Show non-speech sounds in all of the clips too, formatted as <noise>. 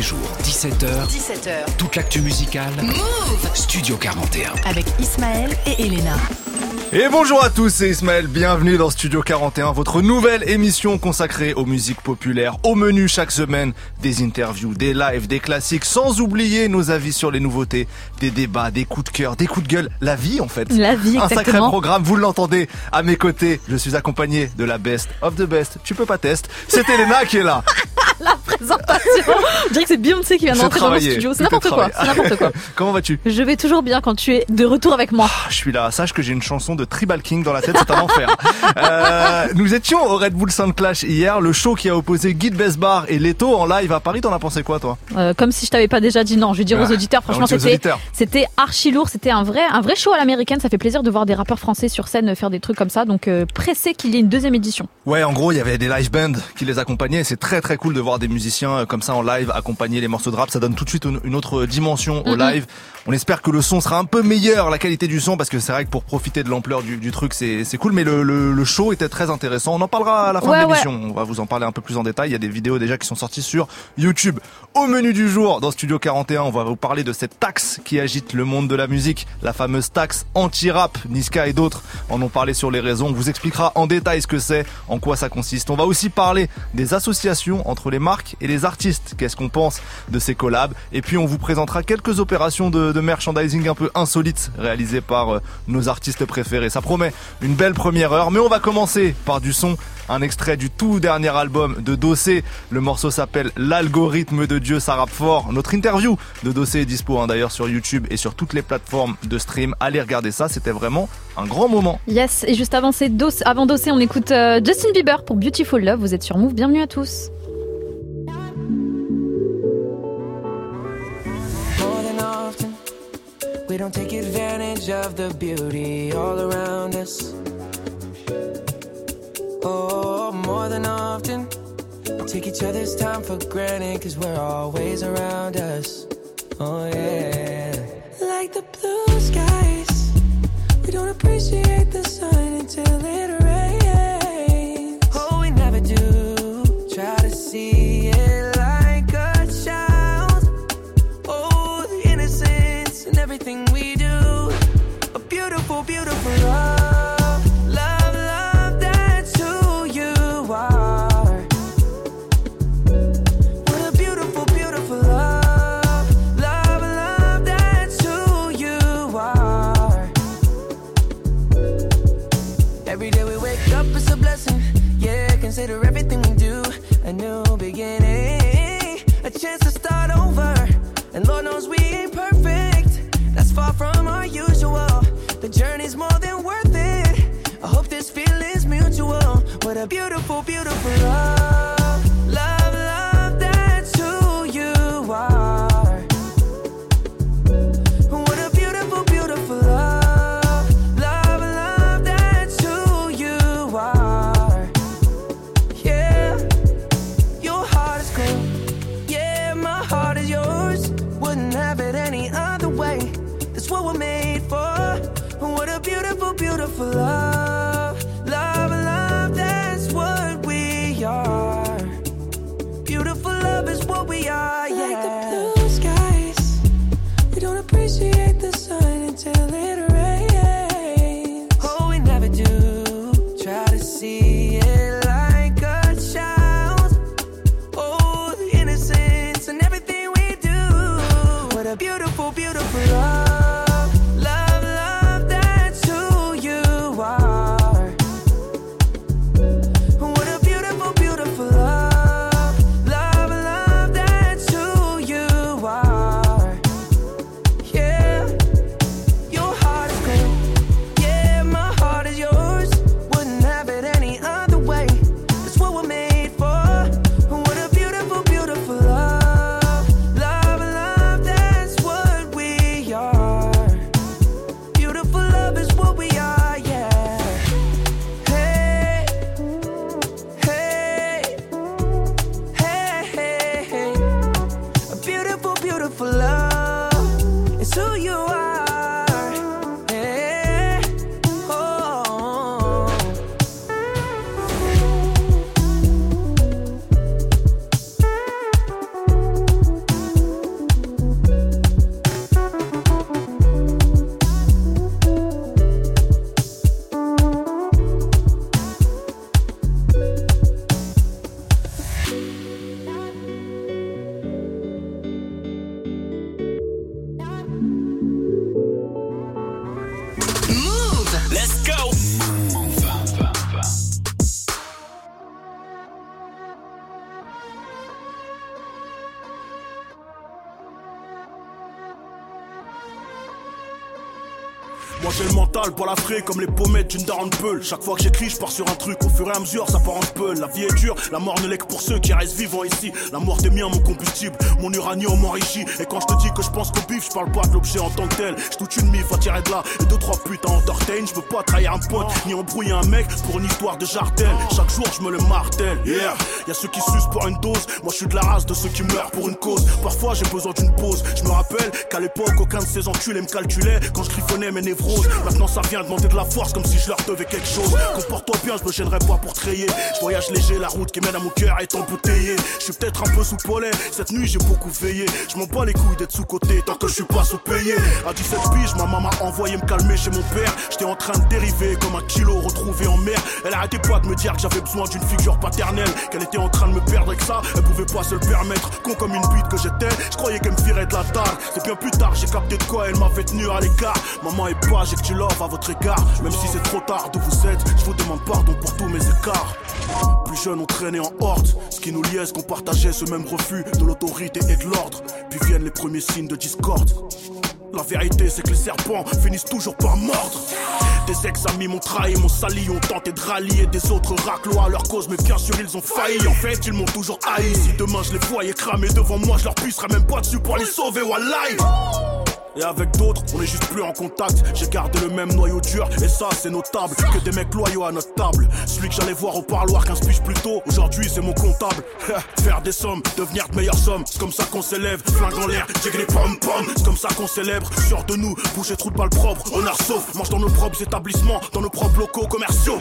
les jours, 17h. 17h. Toute l'actu musicale. Move Studio 41. Avec Ismaël et Elena. Et bonjour à tous, c'est Ismaël, bienvenue dans Studio 41, votre nouvelle émission consacrée aux musiques populaires. Au menu chaque semaine, des interviews, des lives, des classiques, sans oublier nos avis sur les nouveautés, des débats, des coups de cœur, des coups de gueule, la vie en fait. La vie, Un sacré exactement. programme, vous l'entendez à mes côtés. Je suis accompagné de la best of the best. Tu peux pas test. C'est Elena qui est là. <laughs> La présentation. Je dirais que c'est Beyoncé qui vient C'est dans studio. N'importe quoi. n'importe quoi. <laughs> Comment vas-tu? Je vais toujours bien quand tu es de retour avec moi. Ah, Je suis là. Sache que j'ai une chanson de Tribal King dans la tête, c'est un enfer. <laughs> Euh, nous étions au Red Bull Sound Clash hier, le show qui a opposé Guy Besbar et Leto en live à Paris. T'en as pensé quoi, toi? Euh, comme si je t'avais pas déjà dit non. Je vais dire aux Ah, auditeurs, franchement, aux c'était c'était archi lourd. C'était un vrai un vrai show à l'américaine. Ça fait plaisir de voir des rappeurs français sur scène faire des trucs comme ça. Donc euh, pressé qu'il y ait une deuxième édition. Ouais, en gros, il y avait des live bands qui les accompagnaient. C'est très très cool de voir des musiciens comme ça en live accompagner les morceaux de rap. Ça donne tout de suite une autre dimension au live. On espère que le son sera un peu meilleur, la qualité du son, parce que c'est vrai que pour profiter de l'ampleur du, du truc, c'est cool. Mais le, le, le show était très intéressant. On en parlera à la fin Ouais, de ouais. l'émission. On va vous en parler un peu plus en détail. Il y a des vidéos déjà qui sont sorties sur YouTube. Au menu du jour, dans Studio 41, on va vous parler de cette taxe qui agite le monde de la musique, la fameuse taxe anti-rap. Niska et d'autres en ont parlé sur les raisons. On vous expliquera en détail ce que c'est, en quoi ça consiste. On va aussi parler des associations entre les marques et les artistes. Qu'est-ce qu'on pense de ces collabs? Et puis on vous présentera quelques opérations de, de merchandising un peu insolites réalisées par euh, nos artistes préférés. Ça promet une belle première heure, mais on va commencer par du son. Un extrait du tout dernier album de Dossé. Le morceau s'appelle L'algorithme de Dieu, ça rappe fort. Notre interview de Dossé est dispo hein, d'ailleurs sur YouTube et sur toutes les plateformes de stream. Allez regarder ça, c'était vraiment un grand moment. Yes. Et juste avant Dossé, on écoute euh, Justin Bieber pour Beautiful Love. Vous êtes sur Move. Bienvenue à tous. We don't take advantage of the beauty all around us. Oh, more than often, we take each other's time for granted because we're always around us. Oh, yeah. Like the blue skies, we don't appreciate the sun until it rains. Consider everything we do a new beginning, a chance to start over. And Lord knows we ain't perfect. That's far from our usual. The journey's more than worth it. I hope this feeling's mutual. What a beautiful, beautiful love. La frais comme les pommettes d'une daronne peule. Chaque fois que j'écris, je pars sur un truc. Fur et à mesure, ça part en peul. La vie est dure, la mort ne l'est que pour ceux qui restent vivants ici. La mort des miens, mon combustible, mon uranium m'enrichit. Et quand je te dis que je pense qu'au bif, je parle pas de l'objet en tant que tel. Je toute une mif à tirer de là. Et deux, trois putains entertain. Je peux pas trahir un pote, ni embrouiller un mec pour une histoire de jartel. Chaque jour, je me le martèle. Yeah, y a ceux qui sucent pour une dose. Moi, je suis de la race de ceux qui meurent pour une cause. Parfois, j'ai besoin d'une pause. Je me rappelle qu'à l'époque, aucun de ces enculés me calculait quand je griffonnais mes névroses. Maintenant, ça vient demander de la force comme si je leur devais quelque chose. Comporte-toi bien, je me gênerai pas pour te rayer. Je voyage léger, la route qui mène à mon cœur est embouteillée. Je suis peut-être un peu sous polais. Cette nuit, j'ai beaucoup veillé. Je m'en bats les couilles d'être sous-côté tant que je suis pas sous-payé. À 17 piges, ma maman m'a envoyé me calmer chez mon père. J'étais en train de dériver comme un kilo retrouvé en mer. Elle arrêtait pas de me dire que j'avais besoin d'une figure paternelle. Qu'elle était en train de me perdre et que ça, elle pouvait pas se le permettre. Con comme une bite que j'étais, je croyais qu'elle me virait de la table. C'est bien plus tard, j'ai capté de quoi elle m'avait tenu à l'écart. Maman est pas, j'ai que tu l'offres à votre égard. Même si c'est trop tard d'où vous êtes, je vous demande pardon pour tous mes Plus jeunes, on traînait en horde. Ce qui nous liait, qu'on partageait ce même refus de l'autorité et de l'ordre. Puis viennent les premiers signes de discorde. La vérité, c'est que les serpents finissent toujours par mordre. Des ex-amis m'ont trahi, m'ont sali, ont tenté de rallier des autres raclois à leur cause, mais bien sûr ils ont failli. En fait, ils m'ont toujours haï. Si demain je les voyais cramer devant moi, je leur pisserais même pas dessus pour les sauver, wallahi. Et avec d'autres, on est juste plus en contact. J'ai gardé le même noyau dur, et ça c'est notable. Que des mecs loyaux à notre table. Celui que j'allais voir au parloir 15 piges plus tôt, aujourd'hui c'est mon comptable. Faire des sommes, devenir de meilleures sommes, c'est comme ça qu'on s'élève. Flingue en l'air, j'ai les pom pom, c'est comme ça qu'on célèbre. Sûr de nous, bouger trou de balle propre, honneur sauf. Mange dans nos propres établissements, dans nos propres locaux commerciaux.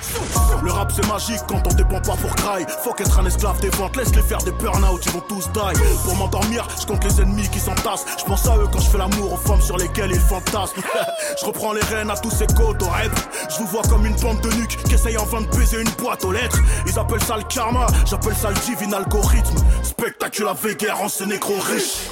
Le rap c'est magique quand on dépend pas pour cry. Faut qu'être un esclave des ventes, laisse les faire des burn-out, ils vont tous die. Pour m'endormir, je compte les ennemis qui s'entassent. Je pense à eux quand je fais l'amour aux femmes sur lesquelles ils fantasment. <laughs> je reprends les rênes à tous ces côtes au rap. Je vous vois comme une bande de nuques qui essaye enfin de baiser une boîte aux lettres. Ils appellent ça le karma, j'appelle ça le divin algorithme. Spectaculaire guerre en ces négros riches.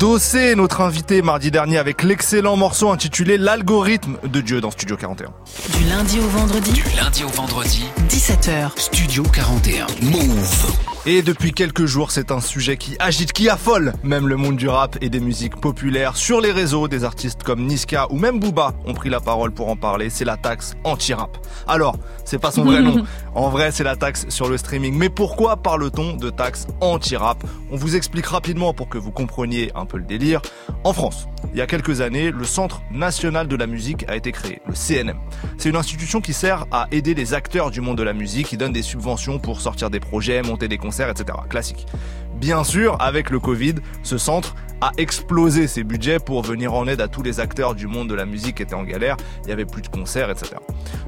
Dossé, notre invité mardi dernier avec l'excellent morceau intitulé L'algorithme de Dieu dans Studio 41. Du lundi au vendredi, Du lundi au vendredi, 17h. Studio 41. Move. Et depuis quelques jours, c'est un sujet qui agite, qui affole même le monde du rap et des musiques populaires. Sur les réseaux, des artistes comme Niska ou même Booba ont pris la parole pour en parler. C'est la taxe anti-rap. Alors, c'est pas son vrai nom. <laughs> En vrai, c'est la taxe sur le streaming. Mais pourquoi parle-t-on de taxe anti-rap? On vous explique rapidement pour que vous compreniez un le délire. En France, il y a quelques années, le Centre national de la musique a été créé, le CNM. C'est une institution qui sert à aider les acteurs du monde de la musique, qui donne des subventions pour sortir des projets, monter des concerts, etc. Classique. Bien sûr, avec le Covid, ce centre a explosé ses budgets pour venir en aide à tous les acteurs du monde de la musique qui étaient en galère. Il y avait plus de concerts, etc.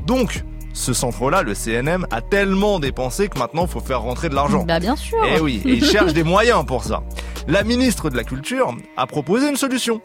Donc, ce centre-là, le CNM, a tellement dépensé que maintenant, il faut faire rentrer de l'argent. Bah bien sûr. Eh oui, et il cherche des moyens pour ça. La ministre de la Culture a proposé une solution.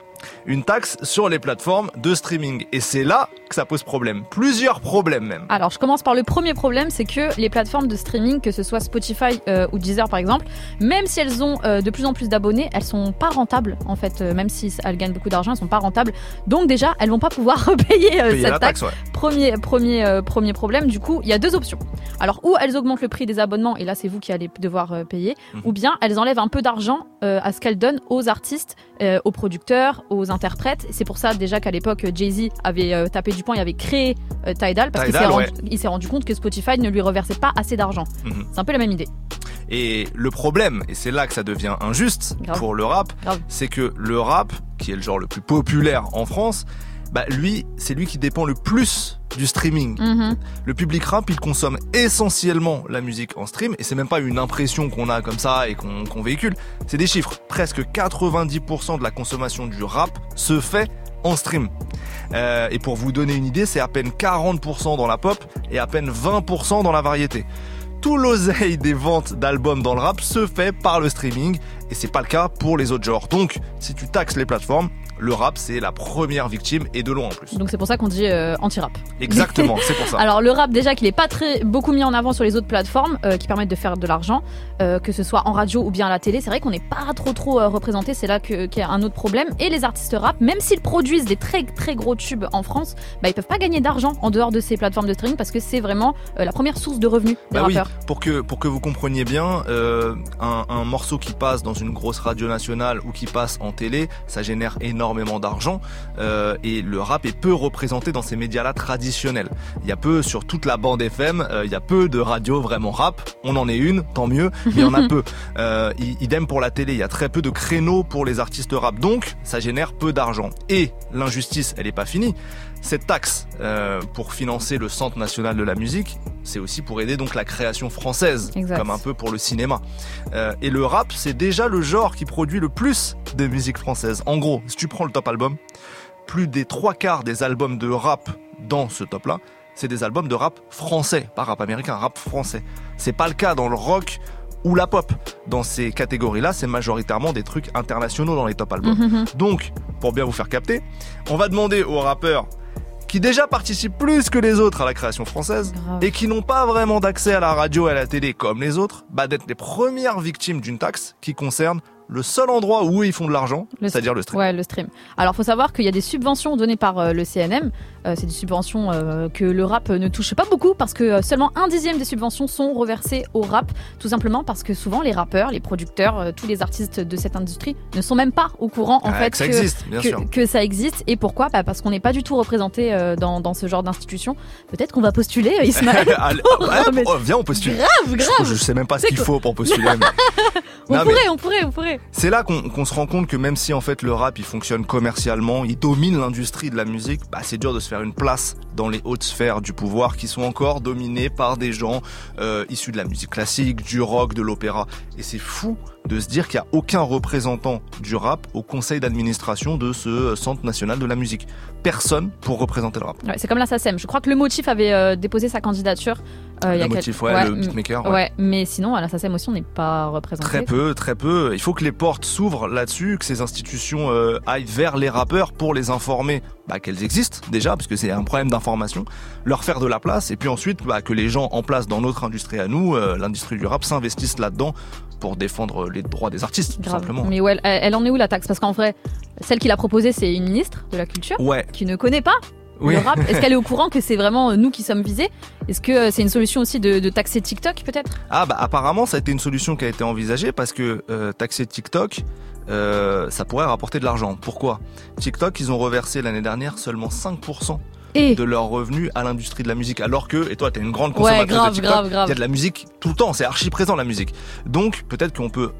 Une taxe sur les plateformes de streaming. Et c'est là que ça pose problème. Plusieurs problèmes même. Alors, je commence par le premier problème, c'est que les plateformes de streaming, que ce soit Spotify euh, ou Deezer par exemple, même si elles ont euh, de plus en plus d'abonnés, elles sont pas rentables en fait. Euh, même si elles gagnent beaucoup d'argent, elles sont pas rentables. Donc déjà, elles vont pas pouvoir <laughs> payer, euh, Payer cette taxe. taxe, ouais. Premier, premier, premier problème. Du coup, il y a deux options. Alors, ou elles augmentent le prix des abonnements, et là c'est vous qui allez devoir payer, Mhm. ou bien elles enlèvent un peu d'argent à ce qu'elles donnent aux artistes, aux producteurs, aux interprètes. C'est pour ça déjà qu'à l'époque Jay-Z avait euh, tapé du poing et avait créé euh, Tidal parce qu'il s'est rendu, ouais. compte que Spotify ne lui reversait pas assez d'argent. Mhm. C'est un peu la même idée. Et le problème, et c'est là que ça devient injuste Grave. pour le rap, c'est que le rap, qui est le genre le plus populaire en France, bah lui, c'est lui qui dépend le plus du streaming. Mhm. Le public rap, il consomme essentiellement la musique en stream, et c'est même pas une impression qu'on a comme ça et qu'on véhicule. C'est des chiffres. Presque 90% de la consommation du rap se fait en stream. Euh, et pour vous donner une idée, c'est à peine 40% dans la pop et à peine 20% dans la variété. Tout l'oseille des ventes d'albums dans le rap se fait par le streaming et c'est pas le cas pour les autres genres. Donc, si tu taxes les plateformes, le rap c'est la première victime et de loin en plus. Donc c'est pour ça qu'on dit euh, anti-rap. <laughs> Exactement, c'est pour ça. Alors le rap déjà qu'il est pas très beaucoup mis en avant sur les autres plateformes euh, qui permettent de faire de l'argent, euh, que ce soit en radio ou bien à la télé, c'est vrai qu'on n'est pas trop trop représenté, c'est là qu'il y a un autre problème. Et les artistes rap, même s'ils produisent des très très gros tubes en France, bah, ils peuvent pas gagner d'argent en dehors de ces plateformes de streaming parce que c'est vraiment la première source de revenus des Bah oui, rappeurs. pour que pour que vous compreniez bien, un, un morceau qui passe dans une grosse radio nationale ou qui passe en télé, ça génère énormément d'argent euh, et le rap est peu représenté dans ces médias-là traditionnels. Il y a peu sur toute la bande FM, euh, il y a peu de radios vraiment rap. On en est une, tant mieux, mais il y en a <laughs> peu. Euh, idem pour la télé, il y a très peu de créneaux pour les artistes rap, donc ça génère peu d'argent. Et l'injustice, elle est pas finie. Cette taxe euh, pour financer le Centre national de la musique, c'est aussi pour aider donc la création française, Exact. comme un peu pour le cinéma. Euh, et le rap, c'est déjà le genre qui produit le plus de musique française. En gros, si tu prends le top album, plus des trois quarts des albums de rap dans ce top-là, c'est des albums de rap français, pas rap américain, rap français. C'est pas le cas dans le rock ou la pop. Dans ces catégories-là, c'est majoritairement des trucs internationaux dans les top albums. <laughs> Donc, pour bien vous faire capter, on va demander aux rappeurs qui déjà participent plus que les autres à la création française et qui n'ont pas vraiment d'accès à la radio et à la télé comme les autres, bah d'être les premières victimes d'une taxe qui concerne le seul endroit où ils font de l'argent, c'est-à-dire le stream. Ouais, le stream. Alors, faut savoir qu'il y a des subventions données par euh, le CNM. Euh, c'est des subventions euh, que le rap ne touche pas beaucoup parce que euh, seulement un dixième des subventions sont reversées au rap, tout simplement parce que souvent les rappeurs, les producteurs, euh, tous les artistes de cette industrie ne sont même pas au courant en Ah, fait que ça existe, bien sûr. que, que ça existe. Et pourquoi? Bah, Parce qu'on n'est pas du tout représenté dans, dans ce genre d'institution. Peut-être qu'on va postuler, Ismaël. <laughs> Pour <laughs> ouais, viens, on postule. grave, grave. Je sais même pas ce qu'il faut pour postuler. <laughs> mais- On Non, mais- pourrait, on pourrait, on pourrait. C'est là qu'on qu'on se rend compte que même si en fait le rap il fonctionne commercialement, il domine l'industrie de la musique, bah c'est dur de se faire une place dans les hautes sphères du pouvoir qui sont encore dominées par des gens euh, issus de la musique classique, du rock, de l'opéra. Et c'est fou de se dire qu'il n'y a aucun représentant du rap au conseil d'administration de ce euh, centre national de la musique. Personne pour représenter le rap. C'est comme la SACEM. Je crois que le motif avait euh, déposé sa candidature. Euh, il y a le quel- motif, ouais, le beatmaker. ouais. Ouais, mais sinon, à la SACEM aussi, on n'est pas représenté. Très peu, très peu. Il faut que les portes s'ouvrent là-dessus, que ces institutions euh, aillent vers les rappeurs pour les informer bah, qu'elles existent déjà, parce que c'est un problème d'information, leur faire de la place, et puis ensuite bah, que les gens en place dans notre industrie à nous, euh, l'industrie du rap, s'investissent là-dedans pour défendre les droits des artistes, tout simplement. Mais ouais, elle, elle en est où la taxe? Parce qu'en vrai, celle qui l'a proposée, c'est une ministre de la culture Ouais, qui ne connaît pas oui. le rap. Est-ce qu'elle est au courant que c'est vraiment euh, nous qui sommes visés? Est-ce que euh, c'est une solution aussi de, de taxer TikTok peut-être? Ah bah apparemment ça a été une solution qui a été envisagée parce que euh, taxer TikTok, euh, ça pourrait rapporter de l'argent. Pourquoi? TikTok, ils ont reversé l'année dernière seulement 5% Et de leurs revenus à l'industrie de la musique. Alors que, et toi, t'es une grande Ouais, consommatrice grave, de TikTok, grave, grave. il y a de la musique tout le temps, c'est archi présent la musique. Donc, peut-être qu'on peut,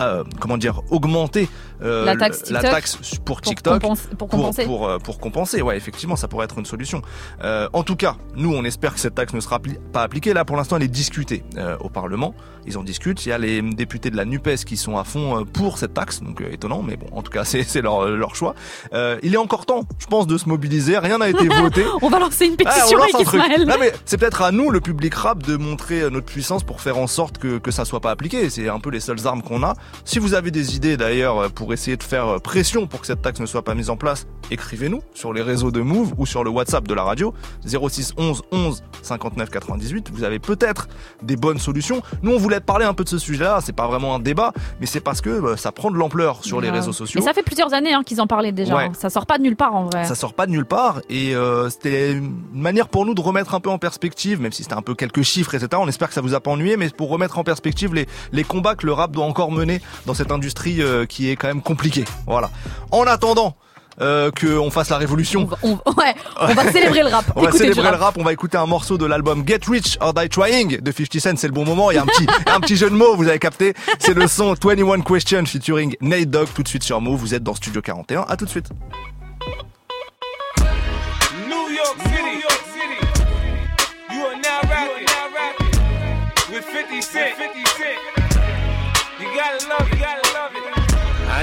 euh, comment dire, augmenter euh, La taxe la TikTok taxe pour pour, TikTok. compense- pour Pour, compenser pour, euh, pour compenser, ouais, effectivement, ça pourrait être une solution. Euh, en tout cas, nous, on espère que cette taxe ne sera pas appliquée. Là, pour l'instant, elle est discutée euh, au Parlement. Ils en discutent. Il y a les députés de la NUPES qui sont à fond euh, pour cette taxe, donc euh, étonnant, mais bon, en tout cas, <laughs> c'est leur, leur choix. Euh, il est encore temps, je pense, de se mobiliser. Rien n'a été <laughs> voté. On va lancer une Ah, on pétition lance avec. Ismaël. Non, mais c'est peut-être à nous, le public rap, de montrer notre puissance pour faire en sorte que, que ça soit pas appliqué. C'est un peu les seules armes qu'on a. Si vous avez des idées d'ailleurs euh, pour essayer de faire euh, pression pour que cette taxe ne soit pas mise en place, écrivez-nous sur les réseaux de Move ou sur le WhatsApp de la radio 06 11 11 59 98. Vous avez peut-être des bonnes solutions. Nous, on voulait parler un peu de ce sujet-là. C'est pas vraiment un débat, mais c'est parce que euh, ça prend de l'ampleur sur les réseaux sociaux. Et ça fait plusieurs années hein, qu'ils en parlaient déjà. Ouais. Ça sort pas de nulle part en vrai. Ça sort pas de nulle part et euh, c'était une manière pour nous de remettre un peu en perspective, même si c'était un peu quelques chiffres, etc. On espère que ça vous a pas ennuyé, mais pour remettre en perspective les, les combats que le rap doit encore mener dans cette industrie euh, qui est quand même compliquée. Voilà. En attendant euh, qu'on fasse la On révolution, va, on- ouais, on va <laughs> célébrer le rap. on va célébrer le rap. on va écouter un morceau de l'album Get Rich or Die Trying de 50 Cent, c'est le bon moment, il y a un petit, <laughs> un petit jeu de mots, vous avez capté, c'est le son 21 Question featuring Nate Dogg tout de suite sur Move, vous êtes dans Studio 41, à tout de suite. New York City. New York City. You are now rapping, with 50 Cent. 50 Cent. You gotta love. You gotta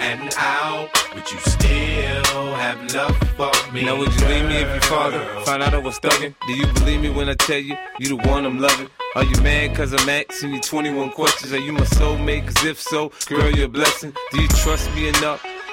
and out? Would you still have love for me? Now would you leave me if your father found out I was thugging? Do you believe me when I tell you you the one I'm loving? Are you mad cause I'm asking you 21 questions? Are you my soulmate? Cause if so, girl, you're a blessing. Do you trust me enough?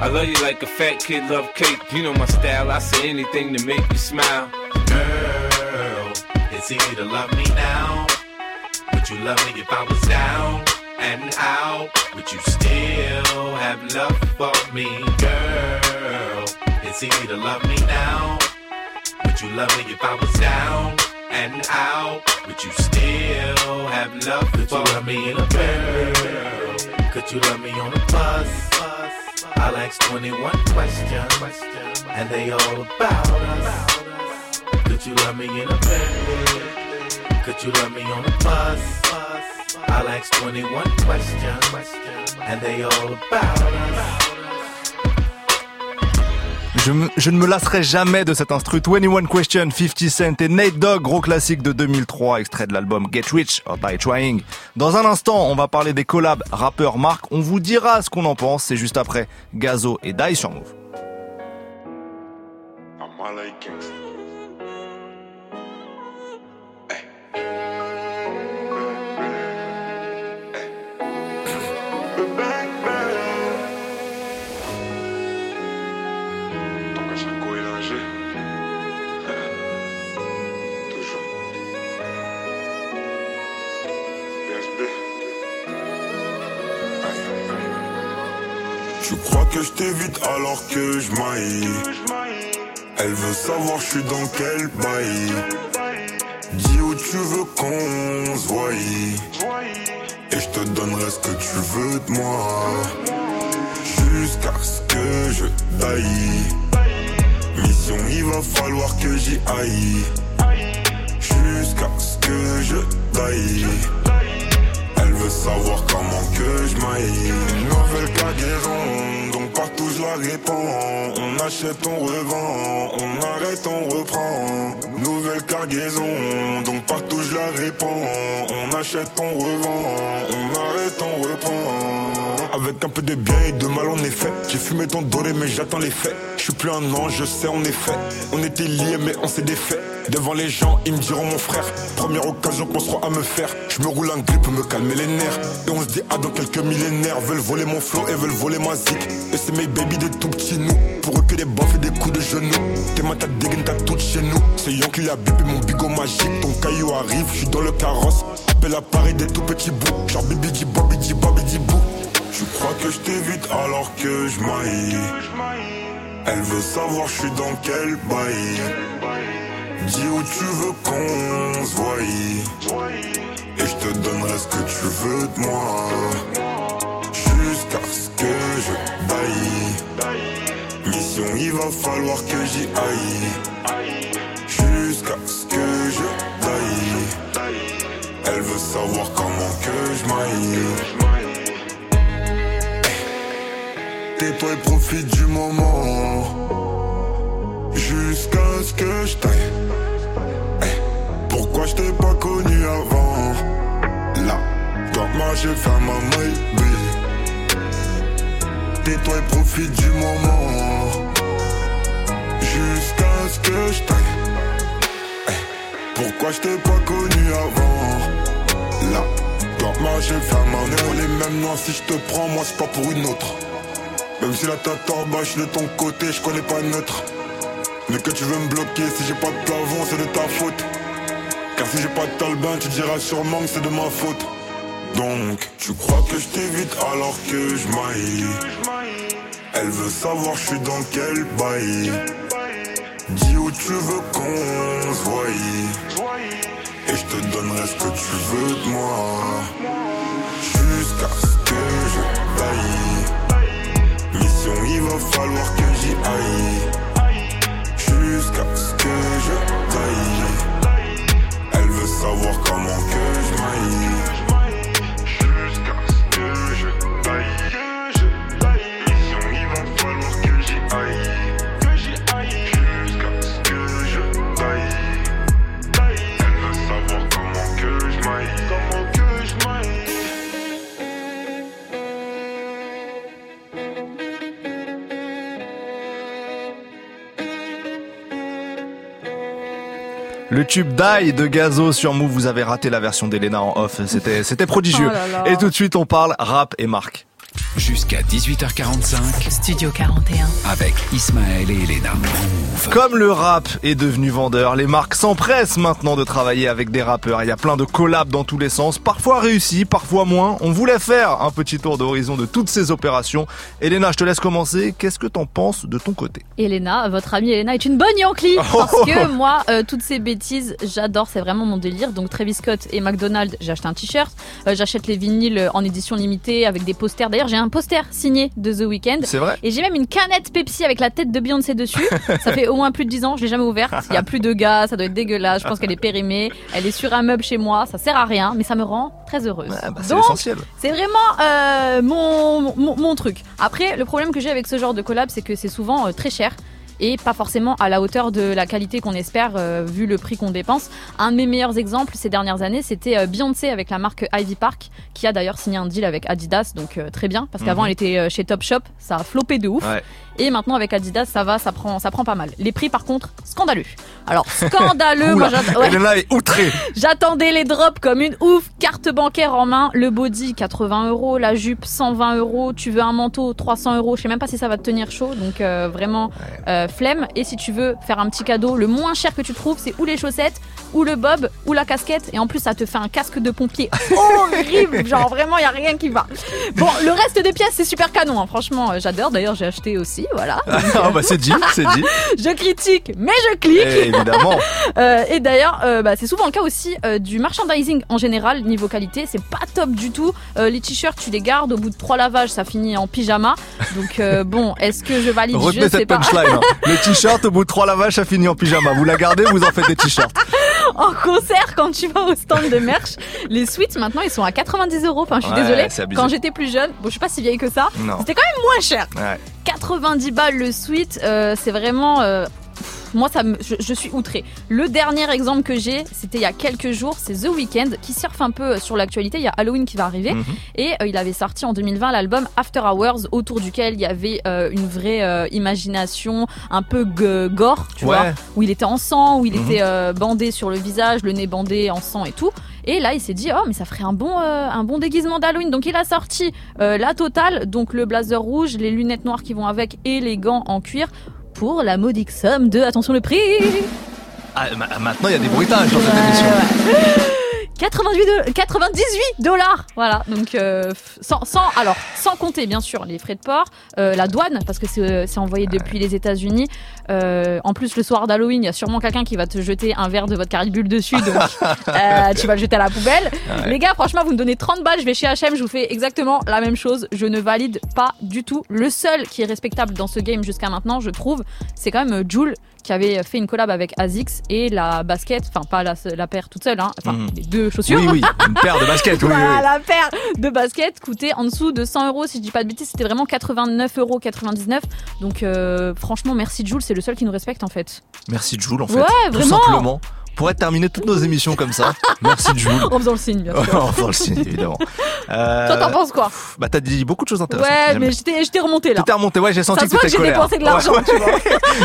I love you like a fat kid love cake. You know my style, I say anything to make you smile. Girl, it's easy to love me now. Would you love me if I was down and out? Would you still have love for me, girl? It's easy to love me now. Would you love me if I was down and out? Would you still have love Could for you love me in a girl? Could you love me on a bus? I'll ask 21 questions, and they all about us. Could you love me in a bed? Could you love me on a bus? I'll ask 21 questions, and they all about us. Je, ne me lasserai jamais de cet instru 21 Question, 50 Cent et Nate Dogg, gros classique de 2003, extrait de l'album Get Rich or Die Trying. Dans un instant, on va parler des collabs rappeur Marc. On vous dira ce qu'on en pense. C'est juste après Gazo et Die sur Move. Tu crois que je t'évite alors que je maille. Elle veut savoir je suis dans quel bail. Dis où tu veux qu'on se Et je te donnerai ce que tu veux de moi. Jusqu'à ce que je taille. Mission il va falloir que j'y aille. Jusqu'à ce que je taille savoir comment que je maille. Nouvelle cargaison Je la répands On achète, on revend On arrête, on reprend Nouvelle cargaison Donc partout je la répands On achète, on revend On arrête, on reprend Avec un peu de bien et de mal en effet J'ai fumé ton doré mais j'attends les faits Je suis plus un ange, je sais en effet On était liés mais on s'est défait Devant les gens, ils me diront mon frère. Première occasion qu'on sera à me faire. Je me roule un grip pour me calmer les nerfs. Et on se dit, ah, dans quelques millénaires. Veulent voler mon flow et veulent voler ma zik. Et c'est mes baby des tout petits nous. Pour eux que des baffes et des coups de genoux. Tes mains, t'as dégaine, t'as tout chez nous. C'est Yon qui a bipé mon bigot magique, ton caillou arrive, je suis dans le carrosse. Appelle à Paris des tout petits bouts. Genre bibi di bobby di bobby di bou. Tu crois que je t'évite alors que je maille. Elle veut savoir je suis dans quel bail. Dis où tu veux qu'on se voie. Et je te donnerai ce que tu veux de moi. Jusqu'à ce que je baille. Il va falloir que j'y aille. Jusqu'à ce que je taille. Elle veut savoir comment que je maille. Et profite du moment. Jusqu'à ce que je taille. Eh, Pourquoi je t'ai pas connu avant? Là, quand moi j'ai fait ma maille, Tais-toi et profite du moment. Je. Eh, Pourquoi je t'ai pas connu avant? Là, quand moi j'ai ma maille, on est même noir si je te prends, moi c'est pas pour une autre. Même si la tête en bas, de ton côté, je connais pas neutre. Mais que tu veux me bloquer, si j'ai pas de plafond, c'est de ta faute. Car si j'ai pas de talbin, tu diras sûrement que c'est de ma faute. Donc, tu crois que je t'évite alors que je maille? Elle veut savoir je suis dans quel bail? Dis où tu veux qu'on voie. Et je te donnerai ce que tu veux de moi. Jusqu'à ce que je taille. Mission, il va falloir que j'y aille. Jusqu'à ce que je taille. Elle veut savoir comment que je maille. Le tube Die de Gazo sur Move, vous avez raté la version d'Elena en off, c'était c'était prodigieux. Oh là là. Et tout de suite on parle rap et marque. Jusqu'à 18h45 Studio 41. avec Ismaël et Elena. Comme le rap est devenu vendeur, les marques s'empressent maintenant de travailler avec des rappeurs. Il y a plein de collabs dans tous les sens, parfois réussis, parfois moins. On voulait faire un petit tour d'horizon de toutes ces opérations. Elena, je te laisse commencer. Qu'est-ce que t'en penses de ton côté? Elena, votre amie Elena est une bonne Yankee parce que moi, euh, toutes ces bêtises, j'adore, c'est vraiment mon délire. Donc Travis Scott et McDonald's, j'ai acheté un t-shirt, Euh, j'achète les vinyles en édition limitée avec des posters. D'ailleurs, j'ai un poster signé de The Weeknd. C'est vrai Et j'ai même une canette Pepsi avec la tête de Beyoncé dessus. ça fait au moins plus de 10 ans, je l'ai jamais ouverte. Il y a plus de gaz, ça doit être dégueulasse. Je pense qu'elle est périmée. Elle est sur un meuble chez moi. Ça sert à rien, mais ça me rend très heureuse. Ah bah, C'est Donc, l'essentiel. c'est vraiment euh, mon, mon, mon truc. Après, le problème que j'ai avec ce genre de collab, c'est que c'est souvent euh, très cher et pas forcément à la hauteur de la qualité qu'on espère euh, vu le prix qu'on dépense. Un de mes meilleurs exemples ces dernières années, c'était euh, Beyoncé avec la marque Ivy Park, qui a d'ailleurs signé un deal avec Adidas, donc euh, très bien, parce qu'avant Mhm. elle était chez Topshop, ça a flopé de ouf. Ouais. Et maintenant avec Adidas, ça va, ça prend, ça prend pas mal. Les prix par contre, scandaleux. Alors scandaleux, moi ouais. J'attendais les drops comme une ouf. Carte bancaire en main, le body 80 euros, la jupe 120 euros. Tu veux un manteau 300 euros. Je sais même pas si ça va te tenir chaud, donc euh, vraiment euh, flemme. Et si tu veux faire un petit cadeau, le moins cher que tu trouves, c'est ou les chaussettes, ou le bob, ou la casquette. Et en plus, ça te fait un casque de pompier <laughs> horrible. Genre vraiment, il y a rien qui va. Bon, le reste des pièces, c'est super canon. hein. Franchement, euh, j'adore. D'ailleurs, j'ai acheté aussi. Voilà. <laughs> Ah bah c'est dit, c'est dit. <laughs> Je critique, mais je clique. Eh, évidemment. <laughs> Euh, et d'ailleurs, euh, bah, c'est souvent le cas aussi euh, du merchandising en général, niveau qualité, c'est pas top du tout. Les t-shirts, tu les gardes, au bout de trois lavages, ça finit en pyjama. Donc bon, est-ce que je valide? Retenez Je sais cette pas. punchline. hein. Le t-shirt, au bout de trois lavages, ça finit en pyjama. Vous la gardez, vous en faites des t-shirts. en concert, quand tu vas au stand de merch, les suites maintenant ils sont à 90 euros. Enfin, je suis Ouais, désolée. Quand j'étais plus jeune, bon, je suis pas si vieille que ça. C'était quand même moins cher. Ouais. 90 balles le suite, euh, c'est vraiment. euh, pff, moi, ça me, je, je suis outrée. Le dernier exemple que j'ai, c'était il y a quelques jours, c'est The Weeknd qui surfe un peu sur l'actualité. Il y a Halloween qui va arriver Mhm. et euh, il avait sorti en 2020 l'album After Hours, autour duquel il y avait euh, une vraie euh, imagination, un peu gore, tu Ouais. vois, où il était en sang, où il Mhm. était euh, bandé sur le visage, le nez bandé en sang et tout. Et là, il s'est dit, oh, mais ça ferait un bon, euh, un bon déguisement d'Halloween. Donc, il a sorti euh, la totale, donc le blazer rouge, les lunettes noires qui vont avec et les gants en cuir pour la modique somme de, attention le prix, Ah, ma- maintenant, il y a des bruitages dans cette émission. 88 de- 98 dollars. Voilà. Donc euh, sans, sans alors sans compter bien sûr les frais de port euh, la douane parce que c'est c'est envoyé depuis les États-Unis. Euh, en plus le soir d'Halloween il y a sûrement quelqu'un qui va te jeter un verre de votre caribule dessus. Donc <laughs> euh, tu vas le jeter à la poubelle. Ouais. les gars franchement vous me donnez 30 balles je vais chez H&M je vous fais exactement la même chose. Je ne valide pas du tout. Le seul qui est respectable dans ce game jusqu'à maintenant je trouve c'est quand même euh, Joule qui avait fait une collab avec Azix et la basket. Enfin pas la, la paire toute seule hein, enfin Mhm. les deux chaussures Oui, oui, une paire de baskets, oui, oui, voilà, oui. la paire de baskets coûtait en dessous de 100 euros, si je dis pas de bêtises, c'était vraiment 89 euros 99. Donc euh, franchement, merci Jules, c'est le seul qui nous respecte en fait. Merci Jules, en fait. Ouais, Tout vraiment. simplement. On pourrait terminer toutes nos émissions comme ça. <laughs> Merci Jules. En faisant le signe, bien sûr. <laughs> Enfin, le signe, évidemment. Euh, Toi, t'en penses quoi Bah, t'as dit beaucoup de choses intéressantes. Ouais, mais j'étais j'étais remonté là. T'es remonté, ouais, j'ai senti Ça que t'étais que j'ai colère. dépensé de l'argent, Ouais, tu vois.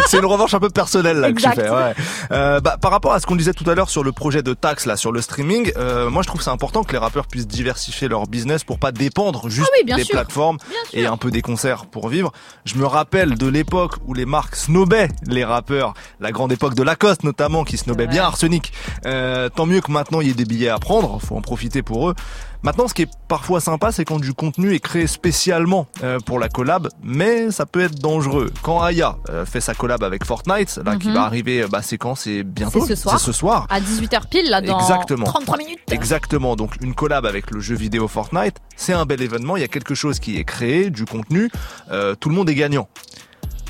C'est une revanche un peu personnelle là que tu fais. Ouais. Euh, bah, par rapport à ce qu'on disait tout à l'heure sur le projet de taxe là sur le streaming, euh, moi je trouve c'est important que les rappeurs puissent diversifier leur business pour pas dépendre juste Ah oui, bien des sûr. plateformes et un peu des concerts pour vivre. Je me rappelle de l'époque où les marques snobaient les rappeurs, la grande époque de Lacoste notamment qui snobait bien Arsenic. Euh, tant mieux que maintenant il y ait des billets à prendre, faut en profiter pour eux. Maintenant, ce qui est parfois sympa, c'est quand du contenu est créé spécialement euh, pour la collab, mais ça peut être dangereux. Quand Aya euh, fait sa collab avec Fortnite, là, qui Mhm. va arriver, bah, c'est quand? C'est bientôt? C'est ce soir. C'est ce soir. À 18h pile là dans Exactement. 33 minutes. Exactement. Donc une collab avec le jeu vidéo Fortnite, c'est un bel événement. Il y a quelque chose qui est créé, du contenu. euh, tout le monde est gagnant.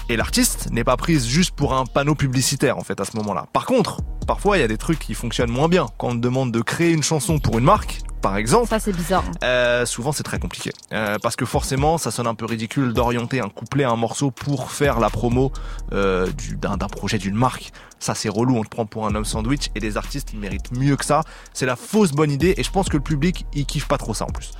Et l'artiste n'est pas prise juste pour un panneau publicitaire en fait à ce moment-là. Par contre, parfois il y a des trucs qui fonctionnent moins bien. Quand on te demande de créer une chanson pour une marque, par exemple, Ça c'est bizarre. euh, souvent c'est très compliqué. Euh, parce que forcément ça sonne un peu ridicule d'orienter un couplet à un morceau pour faire la promo euh, du- d'un projet d'une marque. Ça c'est relou. On te prend pour un homme sandwich et les artistes ils méritent mieux que ça. C'est la fausse bonne idée et je pense que le public il kiffe pas trop ça en plus.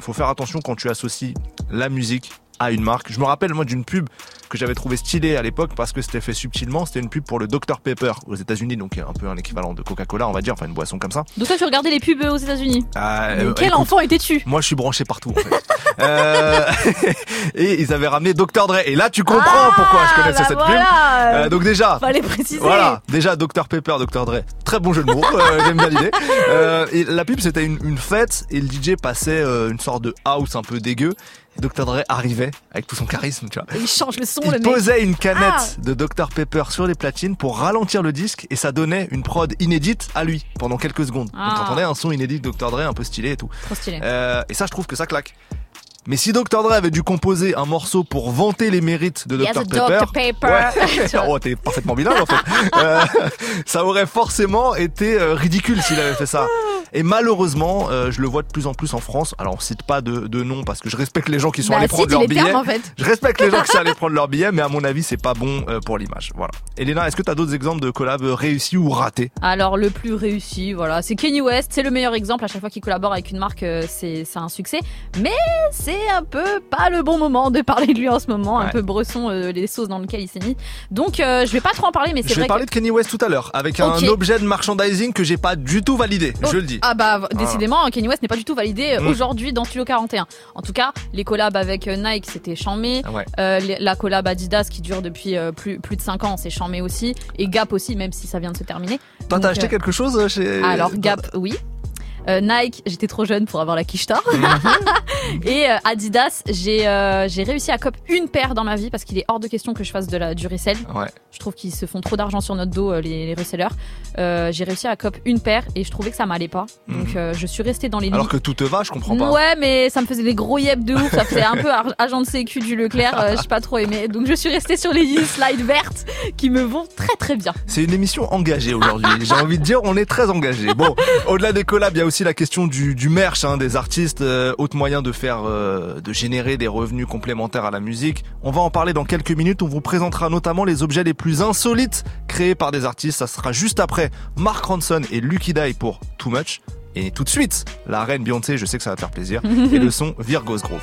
Faut faire attention quand tu associes la musique à une marque. Je me rappelle moi d'une pub que j'avais trouvé stylée à l'époque parce que c'était fait subtilement. C'était une pub pour le Dr Pepper aux États-Unis, donc un peu un équivalent de Coca-Cola, on va dire, enfin une boisson comme ça. Donc toi tu regardais les pubs aux États-Unis. Ah, euh, quel écoute, enfant étais-tu? moi, je suis branché partout, en fait. <laughs> Euh, <laughs> et ils avaient ramené Dr. Dre. Et là, tu comprends Ah, pourquoi je connaissais bah cette voilà. pub. Euh, donc déjà, Fallait préciser. voilà, déjà Dr Pepper, Dr Dre, très bon jeu de mots, euh, j'aime bien l'idée. Euh, et la pub c'était une, une fête et le DJ passait euh, une sorte de house un peu dégueu. Dr Dre arrivait avec tout son charisme, tu vois. Et il change le son Il le mec. posait une canette Ah. de Dr Pepper sur les platines pour ralentir le disque et ça donnait une prod inédite à lui pendant quelques secondes. Ah. Donc t'entendais un son inédit de Dr Dre un peu stylé et tout. Trop stylé. Euh, et ça, je trouve que ça claque. Mais si Dr. Dre avait dû composer un morceau pour vanter les mérites de Yes, Dr. Dr. Pepper, Pepper. Ouais. <laughs> <laughs> oh, t'es parfaitement bilingue en fait. Euh, <laughs> ça aurait forcément été euh, ridicule s'il avait fait ça. Et malheureusement, euh, je le vois de plus en plus en France. Alors, on cite pas de, de nom parce que je respecte les gens qui sont Bah, allés prendre termes, billets. en fait. Je respecte les gens qui sont allés prendre leurs billets, mais à mon avis, c'est pas bon euh, pour l'image. Voilà. Elena, est-ce que t'as d'autres exemples de collabs réussis ou ratés? Alors le plus réussi, voilà, c'est Kanye West, c'est le meilleur exemple. À chaque fois qu'il collabore avec une marque, c'est c'est un succès. Mais c'est un peu pas le bon moment de parler de lui en ce moment, un peu bresson euh, les sauces dans lesquelles il s'est mis. Donc euh, je vais pas trop en parler, mais c'est Je vais vrai parler que de Kanye West tout à l'heure, avec un objet de merchandising que j'ai pas du tout validé. Oh, Je le dis. Ah bah décidément, Kanye West n'est pas du tout validé euh, Mm. aujourd'hui dans Studio 41. En tout cas, les collabs avec euh, Nike, c'était chambé. Ah ouais. Euh, la collab Adidas qui dure depuis euh, plus, plus de 5 ans, c'est chambé aussi. Et Gap aussi, même si ça vient de se terminer. Toi, t'as acheté quelque chose chez. Alors Gap, oui. Euh, Nike, j'étais trop jeune pour avoir la quicheta. <laughs> et euh, Adidas, j'ai euh, j'ai réussi à cop une paire dans ma vie parce qu'il est hors de question que je fasse de la du resell. Ouais. Je trouve qu'ils se font trop d'argent sur notre dos, les, les resellers. J'ai réussi à cop une paire et je trouvais que ça m'allait pas. Donc Mhm. je suis restée dans les Alors lits. que tout te va, je comprends pas. Ouais, mais ça me faisait des gros yep de ouf. Ça faisait un peu agent de sécu du Leclerc. euh, J'ai pas trop aimé. Donc je suis restée sur les slides vertes qui me vont très très bien. C'est une émission engagée aujourd'hui. J'ai envie de dire, on est très engagé. Bon, au-delà des collabs, il y a aussi la question du, du merch, hein, des artistes, euh, autre moyen de faire, euh, de générer des revenus complémentaires à la musique. On va en parler dans quelques minutes. On vous présentera notamment les objets les plus insolites créés par des artistes. Ça sera juste après Mark Ronson et Lucky Die pour Too Much. Et tout de suite, la reine Beyoncé, je sais que ça va faire plaisir, <laughs> et le son Virgo's Grove.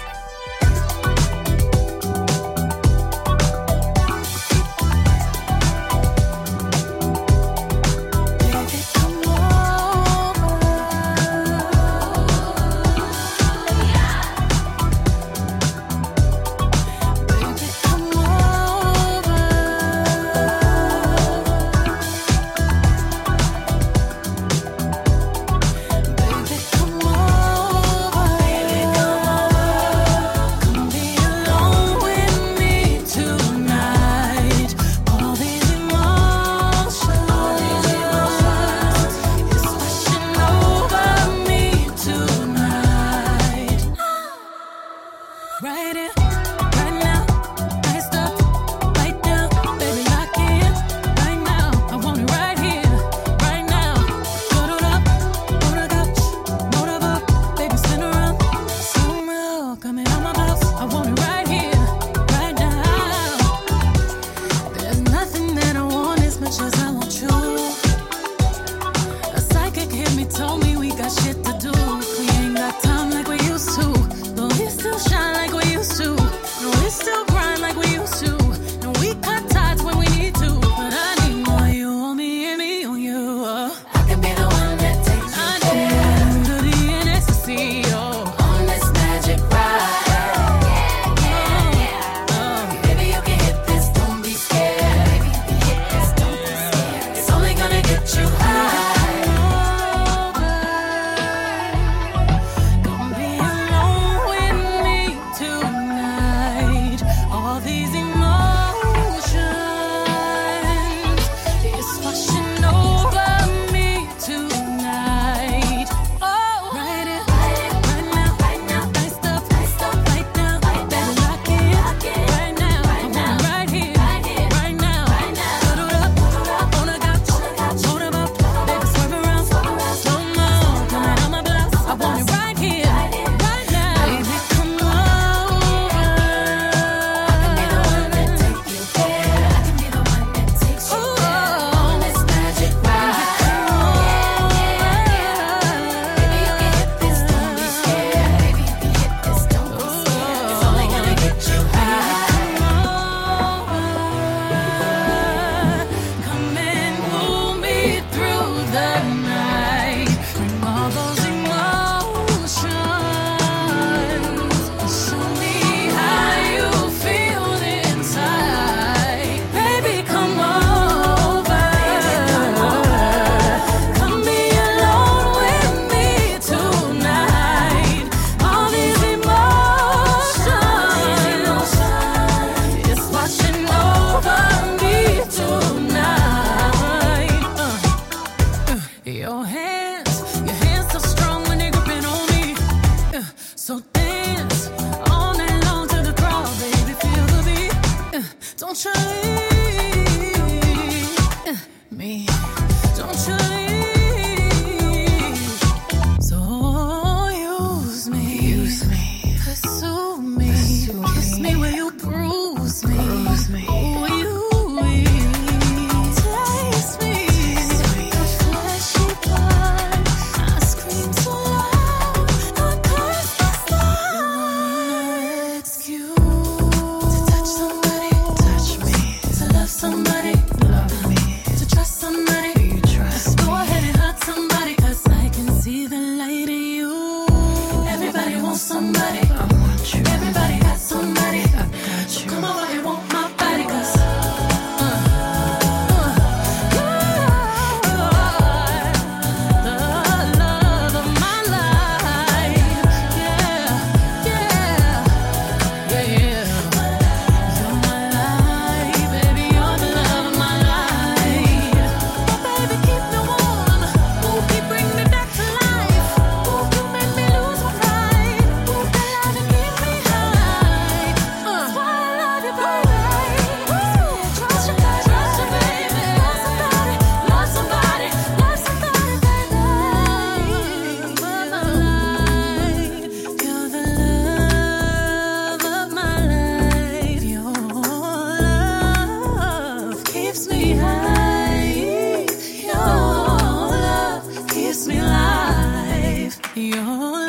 You're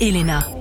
Elena.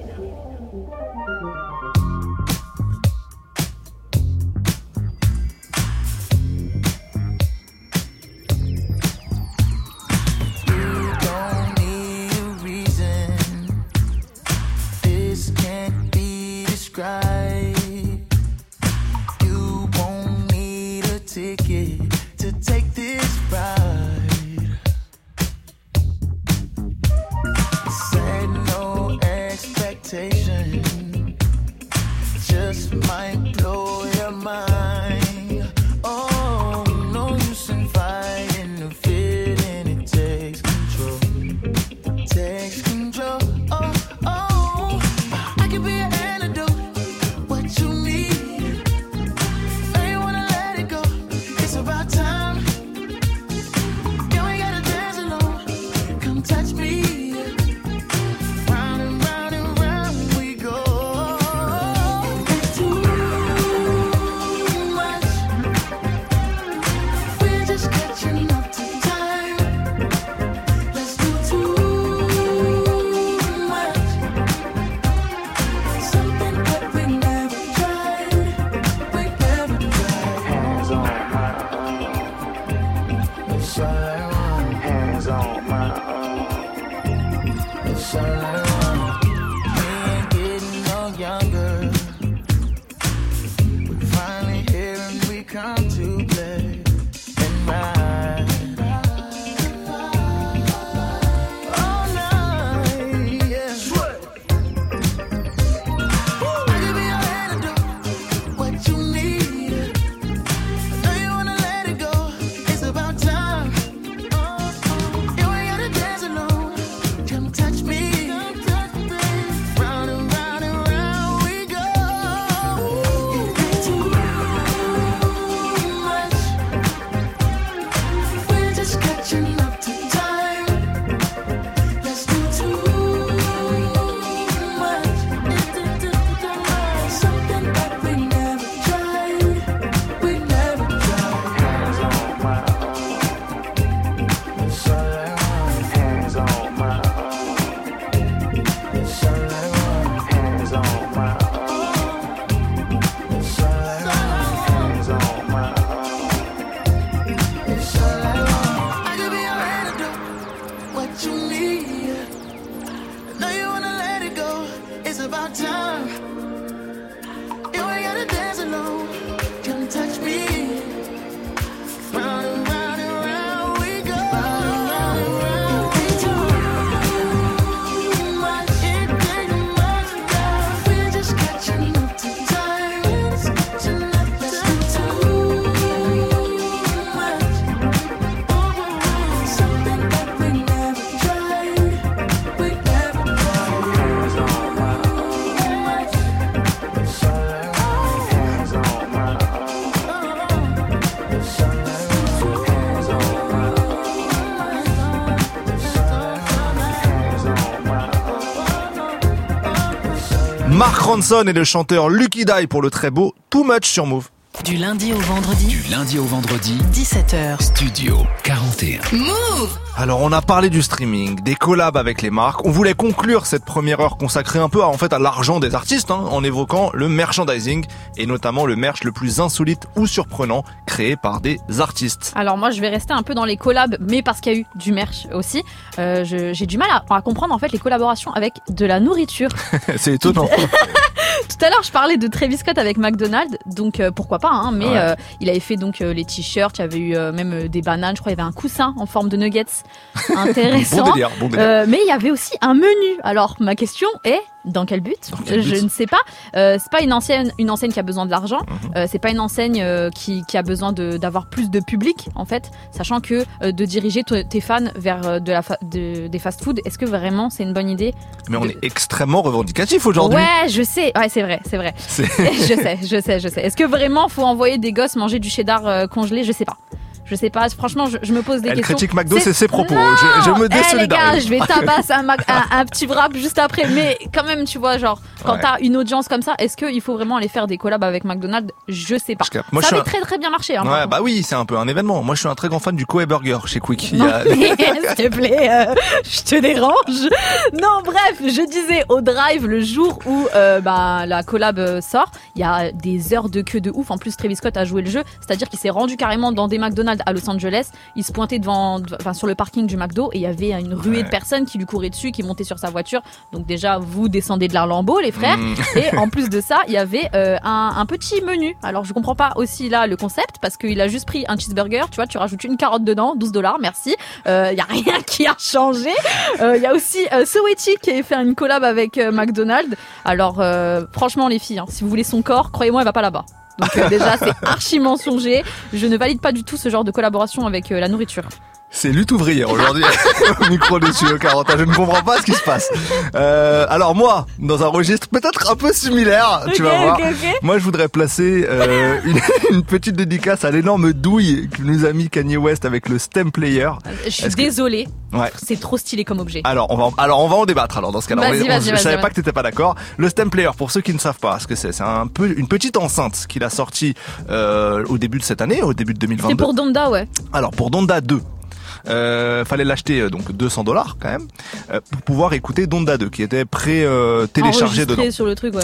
Mark Ronson et le chanteur Lucky Die pour le très beau Too Much sur Move. Du lundi au vendredi, Du lundi au vendredi, 17h. Studio 41. Move Alors on a parlé du streaming, des collabs avec les marques. On voulait conclure cette première heure consacrée un peu à, en fait à l'argent des artistes, hein, en évoquant le merchandising et notamment le merch le plus insolite ou surprenant par des artistes. Alors moi je vais rester un peu dans les collabs, mais parce qu'il y a eu du merch aussi. Euh, J'ai du mal à, à comprendre en fait les collaborations avec de la nourriture. <laughs> C'est étonnant. <laughs> Tout à l'heure je parlais de Travis Scott avec McDonald's, donc euh, pourquoi pas, hein, mais Ouais. euh, il avait fait donc les t-shirts, il y avait eu même des bananes, je crois il y avait un coussin en forme de nuggets <laughs> intéressant. Bon délire, bon délire. Mais il y avait aussi un menu. Alors ma question est dans quel but quel Je ne sais pas. Euh, c'est pas une ancienne, une enseigne qui a besoin de l'argent. Mhm. Euh, c'est pas une enseigne euh, qui, qui a besoin d'avoir plus de public en fait, sachant que euh, de diriger tes fans vers euh, de la fa- de- des fast-food, est-ce que vraiment c'est une bonne idée Mais on est extrêmement revendicatif aujourd'hui. Ouais, je sais. Ouais, c'est vrai, c'est vrai. <laughs> Je sais, je sais, je sais. Est-ce que vraiment faut envoyer des gosses manger du cheddar congelé? Je sais pas. Je sais pas. Franchement, je, je me pose des Elle questions. critique McDo, c'est ses propos. Non Je- je me Eh, les gars, désolidarise. je vais tabasser un, <laughs> un, un petit wrap juste après. Mais quand même, tu vois, genre, quand Ouais. t'as une audience comme ça, est-ce qu'il faut vraiment aller faire des collabs avec McDonald's? Je sais pas. Moi, ça avait un- très très bien marché. Hein, Ouais, bah oui, c'est un peu un événement. Moi, je suis un très grand fan du Koei Burger chez Quick. A- <laughs> s'il te plaît, euh, je te dérange. Non, bref, je disais au drive le jour où euh, bah, la collab euh, sort, il y a des heures de queue de ouf. En plus, Travis Scott a joué le jeu, c'est-à-dire qu'il s'est rendu carrément dans des McDonald's à Los Angeles. Il se pointait devant, enfin sur le parking du McDo et il y avait une ruée Ouais. de personnes qui lui couraient dessus, qui montaient sur sa voiture. Donc déjà, vous descendez de la lambeau, les frères. Mm. Et en plus de ça, il y avait euh, un, un petit menu. Alors je comprends pas aussi là le concept parce qu'il a juste pris un cheeseburger, tu vois, tu rajoutes une carotte dedans, 12 dollars, merci. Il y a rien qui a changé. Il y a aussi euh, Sowechi qui a fait une collab avec euh, McDonald's. Alors euh, franchement les filles, hein, si vous voulez son corps, croyez-moi, elle va pas là-bas. Donc euh, déjà c'est archi mensonger. Je ne valide pas du tout ce genre de collaboration avec euh, la nourriture. C'est lutte ouvrière aujourd'hui <laughs> au micro des studios 40. Je ne comprends pas ce qui se passe. Euh, alors moi, dans un registre peut-être un peu similaire, tu vas voir. Moi, je voudrais placer euh, <laughs> une, une petite dédicace à l'énorme douille que nous a mis Kanye West avec le stem player. Je suis que- désolée, Ouais. c'est trop stylé comme objet. Alors on va en, alors on va en débattre alors dans ce cas-là. Je savais pas que t'étais pas d'accord. Le stem player pour ceux qui ne savent pas ce que c'est, c'est un peu une petite enceinte qu'il a sorti euh, au début de cette année, au début de 2022. C'est pour Donda, ouais. Alors pour Donda 2, euh, fallait l'acheter euh, donc 200 dollars quand même euh, pour pouvoir écouter Donda 2 qui était pré euh, dedans. sur le truc, ouais.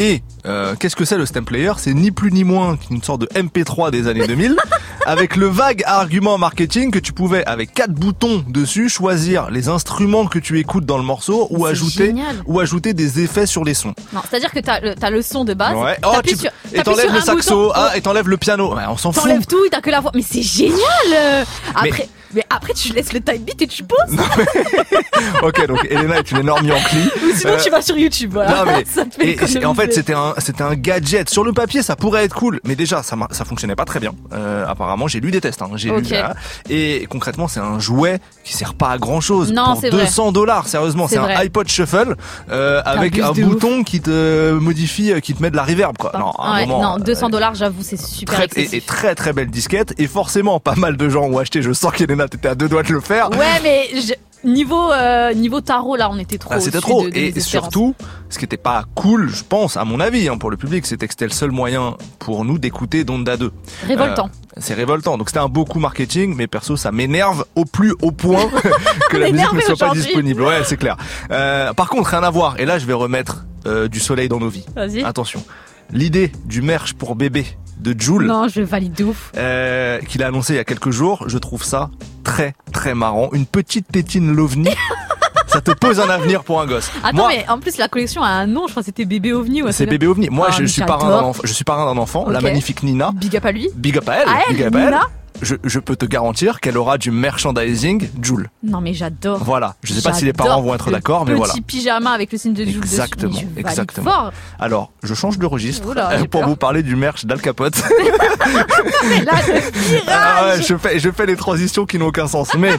Et euh, qu'est-ce que c'est le stem player? C'est ni plus ni moins qu'une sorte de MP3 des années 2000 <laughs> avec le vague argument marketing que tu pouvais avec quatre boutons dessus choisir les instruments que tu écoutes dans le morceau ou ajouter génial. ou ajouter des effets sur les sons. Non, c'est-à-dire que t'as le, t'as le son de base. Ouais. Oh, tu sur- et t'enlèves le saxo, ah, et t'enlèves le piano. Ouais, on s'en fout. T'enlèves tout, t'as que la voix. Mais c'est génial euh. Après, mais... après tu laisses le type beat et tu poses. <laughs> ok, donc Elena est une énorme Yankee. Ou sinon Euh, tu vas sur YouTube, voilà. Non, mais- <laughs> Ça te fait et, et en fait, c'était un, c'était un gadget. Sur le papier, ça pourrait être cool, mais déjà, ça, ça fonctionnait pas très bien. Euh, apparemment, j'ai lu des tests. Hein, j'ai lu, voilà. Et concrètement, c'est un jouet qui sert pas à grand chose. Non, pour c'est vrai. 200 dollars, sérieusement, C'est un vrai. iPod Shuffle euh, avec un bouton qui te modifie, euh, qui te met de la reverb, quoi. Non, à un Ouais, moment, non, euh, 200 dollars, j'avoue, c'est super Très, et très très belle disquette et forcément pas mal de gens ont acheté je sens qu'Elena t'étais à deux doigts de le faire Ouais, mais je- niveau euh, niveau tarot là, on était trop. Ah, c'était trop. de- de et surtout, ce qui était pas cool, je pense, à mon avis, hein, pour le public, c'était que c'était le seul moyen pour nous d'écouter Donda 2. Révoltant. Euh, c'est révoltant. Donc c'était un beau coup marketing, mais perso, ça m'énerve au plus haut point <laughs> que la musique ne soit pas disponible. Ouais, c'est clair. Euh, par contre, rien à voir. Et là, je vais remettre du soleil dans nos vies. Vas-y. Attention. L'idée du merch pour bébé de Joule. Non, je valide de ouf. euh, qu'il a annoncé il y a quelques jours, je trouve ça très très marrant. Une petite tétine lovni, <laughs> ça te pose un avenir pour un gosse. Attends, Moi, mais en plus la collection a un nom, je crois que c'était bébé ovni. Ouais, c'est bébé ovni. Moi, Ah, je suis parrain d'un enfant. Je suis parrain d'un enfant, la magnifique Nina. Big up à lui. Big up à elle. À elle, big up à elle. Je, je peux te garantir qu'elle aura du merchandising Joule. Non, mais j'adore. Voilà. Je sais pas si les parents vont être d'accord, mais petit voilà. pyjama avec le signe de Jules dessus. Exactement, exactement. Fort. Alors, je change de registre Oula, <laughs> pour peur. vous parler du merch d'Al Capote. <laughs> Mais là, le Ah ouais, je fais, je fais les transitions qui n'ont aucun sens. Mais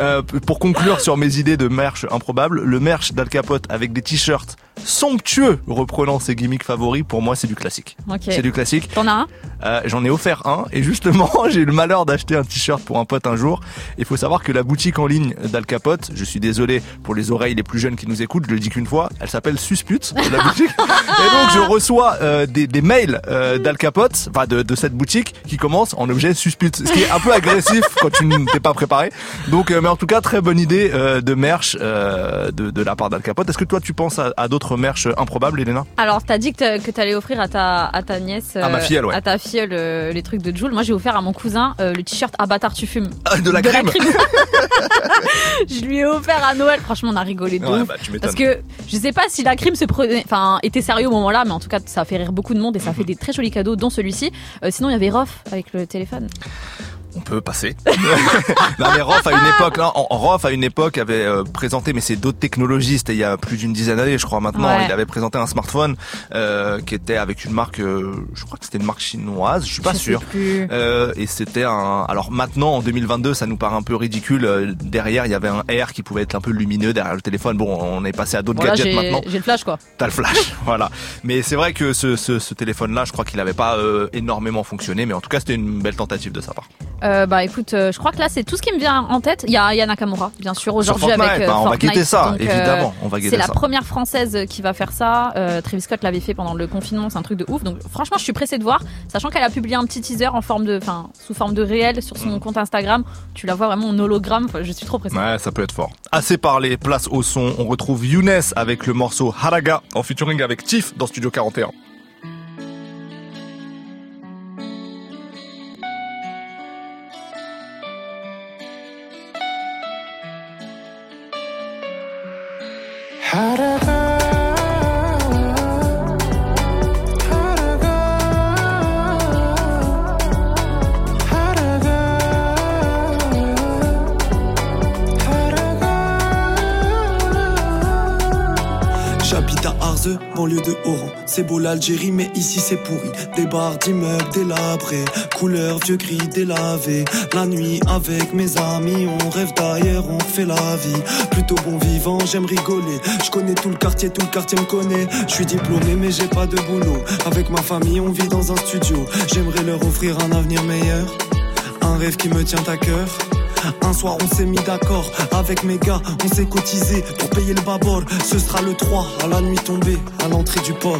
euh, pour conclure sur mes idées de merch improbable, le merch d'Al Capote avec des t-shirts somptueux reprenant ses gimmicks favoris. Pour moi, c'est du classique. Ok. C'est du classique. T'en as un? Euh, J'en ai offert un et justement <laughs> j'ai eu le malheur d'acheter un t-shirt pour un pote un jour. Il faut savoir que la boutique en ligne d'Al Capote, je suis désolé pour les oreilles les plus jeunes qui nous écoutent, je le dis qu'une fois, elle s'appelle Suspute la boutique. <laughs> Et donc je reçois euh, des, des mails euh, d'Al Capote, enfin de, de cette boutique qui commence en objet Suspute, ce qui est un peu agressif <laughs> quand tu n'es pas préparé. Donc euh, mais en tout cas très bonne idée euh, de merch euh, de, de la part d'Al Capote. Est-ce que toi tu penses à, à d'autres merch improbables, Elena Alors, t'as dit que t'a- que t'allais offrir à ta, à ta nièce, À ma filleule, ouais. à ta filleule, euh, les trucs de Joule. Moi, j'ai offert à mon cousin euh, le t-shirt Avatar tu fumes. Ah, De la crème. <laughs> <laughs> je lui ai offert à Noël. Franchement, on a rigolé de Ouais, ouf. bah, tu m'étonnes. Parce que je sais pas si la crime se prenait, enfin, était sérieux au moment-là, mais en tout cas, ça a fait rire beaucoup de monde et ça a fait des très jolis cadeaux, dont celui-ci. Euh, sinon, il y avait Rof avec le téléphone. On peut passer. <laughs> non mais Rof à une époque, là, en Rof à une époque avait euh, présenté, mais c'est d'autres technologies. C'était il y a plus d'une dizaine d'années, je crois maintenant. Ouais. Il avait présenté un smartphone euh, qui était avec une marque, euh, je crois que c'était une marque chinoise, je suis pas Je sûr. Euh, et c'était un. Alors maintenant, en 2022, ça nous paraît un peu ridicule. Euh, Derrière, il y avait un R qui pouvait être un peu lumineux derrière le téléphone. Bon, on est passé à d'autres Voilà, gadgets maintenant. j'ai le flash, quoi. T'as le flash, <laughs> voilà. Mais c'est vrai que ce, ce, ce téléphone-là, je crois qu'il n'avait pas euh, énormément fonctionné, mais en tout cas, c'était une belle tentative de sa part. Euh, bah écoute, euh, je crois que là c'est tout ce qui me vient en tête. Il y a, il y a Nakamura, bien sûr, aujourd'hui avec euh, bah, on va guetter ça, Donc, évidemment, on va guetter C'est la première française qui va faire ça. Travis Scott l'avait fait pendant le confinement, c'est un truc de ouf. Donc franchement, je suis pressée de voir, sachant qu'elle a publié un petit teaser en forme de, enfin, sous forme de réel sur Mm. son compte Instagram. Tu la vois vraiment en hologramme. Enfin, je suis trop pressée. Ouais, ça peut être fort. Assez parlé, place au son. On retrouve Younes avec le morceau Haraga en featuring avec Tiff dans Studio 41. How C'est beau l'Algérie, mais ici c'est pourri. Des bars d'immeubles délabrés, couleur vieux gris délavé. La nuit avec mes amis, on rêve d'ailleurs, on fait la vie. Plutôt bon vivant, j'aime rigoler. Je connais tout le quartier, tout le quartier me connaît. Je suis diplômé, mais j'ai pas de boulot. Avec ma famille, on vit dans un studio. J'aimerais leur offrir un avenir meilleur. Un rêve qui me tient à cœur. Un soir on s'est mis d'accord avec mes gars, on s'est cotisé pour payer le babord. Ce sera le 3 à la nuit tombée, à l'entrée du port.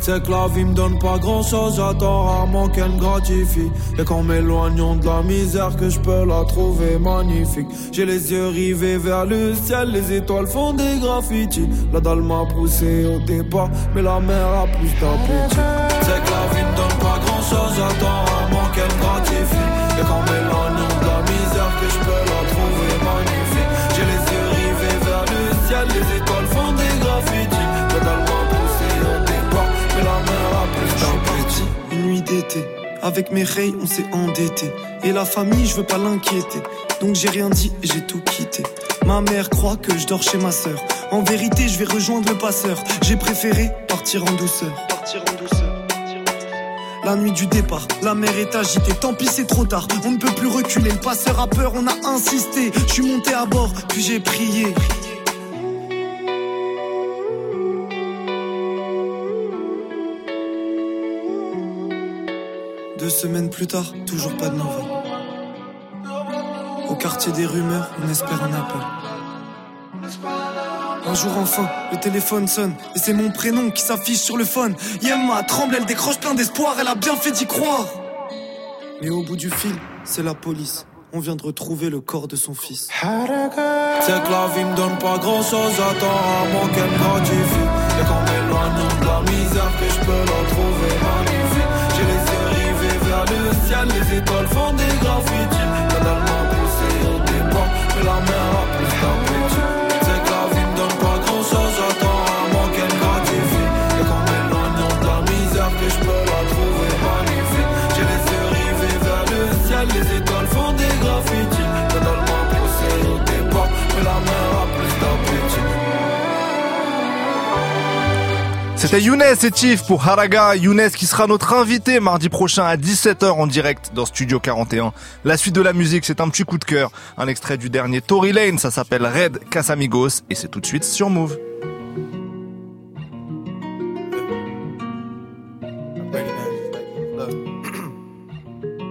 C'est que la vie me donne pas grand chose, j'attends rarement qu'elle me gratifie. Et qu'en m'éloignant de la misère, que je peux la trouver magnifique. J'ai les yeux rivés vers le ciel, les étoiles font des graffitis. La dalle m'a poussé au départ, mais la mer a plus d'appétit. C'est que la vie me donne pas grand chose, j'attends rarement qu'elle me gratifie. Avec mes rayes, on s'est endetté. Et la famille, je veux pas l'inquiéter. Donc j'ai rien dit et j'ai tout quitté. Ma mère croit que je dors chez ma sœur. En vérité, je vais rejoindre le passeur. J'ai préféré partir en douceur. Partir en douceur. La nuit du départ, la mer est agitée. Tant pis, c'est trop tard. On ne peut plus reculer. Le passeur a peur, on a insisté. Je suis monté à bord, puis j'ai prié. Plus tard, toujours pas de nouvelles. Au quartier des rumeurs, on espère un appel. Un jour enfin, le téléphone sonne et c'est mon prénom qui s'affiche sur le phone. Yemma tremble, elle décroche plein d'espoir, elle a bien fait d'y croire. Mais au bout du fil, c'est la police. On vient de retrouver le corps de son fils. C'est que la vie me donne pas grand chose, j'attends rarement qu'elle me gratifie. Et qu'en m'éloignant de la misère, que je peux la trouver les étoiles font des graffitis. C'était Younes et Chief pour Haraga. Younes qui sera notre invité mardi prochain à 17h en direct dans Studio 41. La suite de la musique, c'est un petit coup de cœur. Un extrait du dernier Tory Lane, ça s'appelle Red Casamigos et c'est tout de suite sur Move.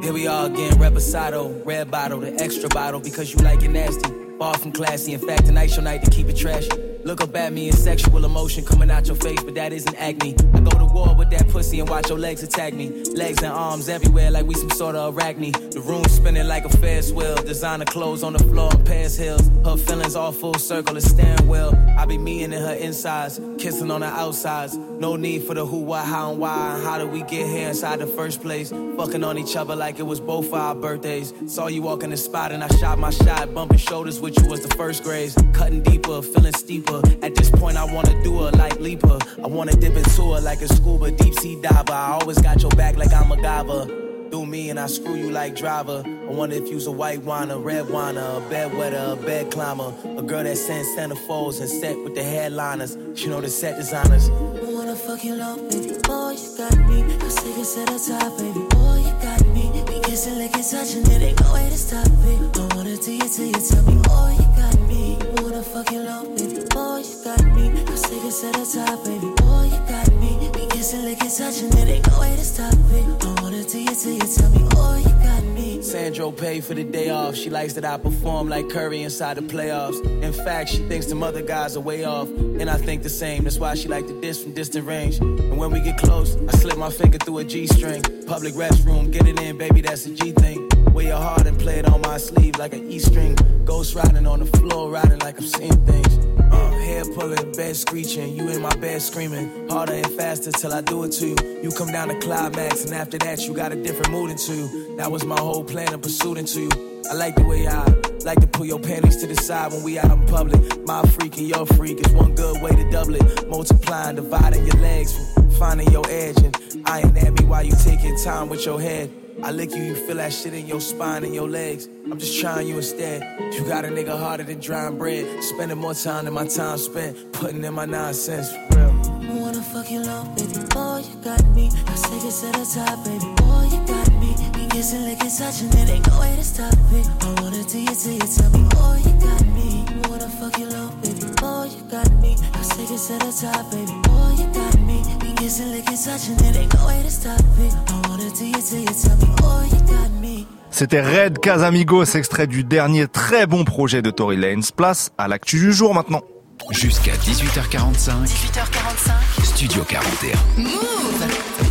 Here we are again, red bottle, the extra bottle because you like it nasty. Far from classy, in fact, tonight's your night to keep it trashy. Look up at me in sexual emotion coming out your face, but that isn't acne. I go to war with that pussy and watch your legs attack me. Legs and arms everywhere like we some sort of arachne. The room spinning like a Ferris wheel. Designer clothes on the floor in Paris Hills. Her feelings all full circle, a steering wheel. I be meeting in her insides, kissing on her outsides. No need for the who, what, how, and why. And how did we get here inside the first place? Fucking on each other like it was both our birthdays. Saw you walk in the spot and I shot my shot. Bumping shoulders with you was the first grades. Cutting deeper, feeling steeper. At this point, I wanna do her like leaper. I wanna dip into her like a scuba deep sea diver. I always got your back like I'm a MacGyver. Do me and I screw you like driver. I wonder if you's a white wine, a red wine, a bedwetter, a bed climber. A girl that sends centerfolds and set with the headliners. You know the set designers. I wanna fuck you low, baby. Boy, you got me. I take it to the top, baby. Boy, you got me. We kissing, licking, touching it. Top, baby. Boy, you got me. We kissing, licking, touching it. Ain't no way to stop it. I wanna do you till you tell me, boy, you got me. Sandro paid for the day off. She likes that I perform like Curry inside the playoffs. In fact, she thinks them other guys are way off. And I think the same. That's why she like to diss from distant range. And when we get close, I slip my finger through a G string. Public restroom, get it in, baby, that's a G thing. Wear your heart and play it on my sleeve like an E string. Ghost riding on the floor, riding like I'm seeing things. Uh, hair pulling, bed screeching, you in my bed screaming. Harder and faster till I do it to you. You come down to climax, and after that, you got a different mood into you. That was my whole plan of pursuit into you. I like the way I like to pull your panties to the side when we out in public. My freak and your freak is one good way to double it. Multiplying, dividing your legs, finding your edge, and eyeing at me while you taking time with your head. I lick you, you feel that shit in your spine and your legs. I'm just trying you instead. You got a nigga harder than drying bread. Spending more time than my time spent putting in my nonsense. For real. I wanna fuck you low, baby. Boy, you got me. I take it to the top, baby. Boy, you got me. We kissing, licking, touching it. Ain't no way to stop it. I wanna do you till you tell me, boy, you got me. Wanna fuck you low, baby. Boy, you got me. I take it to the top, baby. Boy, you got me. We kissing, licking, touching it. Ain't no way to stop it. I wanna do you till you tell me, boy, you got me. C'était Red Casamigos, extrait du dernier très bon projet de Tory Lanez. Place à l'actu du jour maintenant. Jusqu'à 18h45. 18h45. Studio 41. Move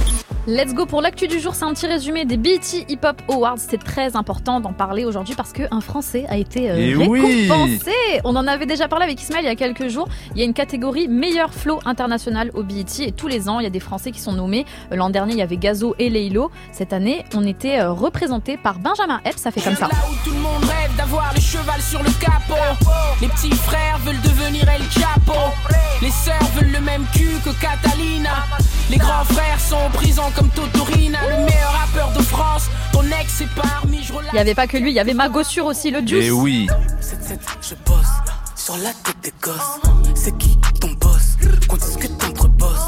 Let's go pour l'actu du jour, c'est un petit résumé des BET Hip Hop Awards. C'est très important d'en parler aujourd'hui parce qu'un Français a été euh, Eh oui récompensé. On en avait déjà parlé avec Ismaël il y a quelques jours. Il y a une catégorie meilleur flow international au BET et tous les ans il y a des Français qui sont nommés. L'an dernier il y avait Gazo et Leilo. Cette année on était euh, représenté par Benjamin Epps. Ça fait comme ça. Là où tout le monde rêve d'avoir le cheval sur le capot. Les petits frères veulent devenir El Chapo. Les sœurs veulent le même cul que Catalina. Les grands frères sont en prison comme Totorina. Le meilleur rappeur de France. Ton ex est parmi, je Il n'y avait pas que lui, il y avait Magossure aussi, le Juice. Et Eh oui. Je bosse sur la tête des gosses. C'est qui ton boss? Qu'on discute entre boss.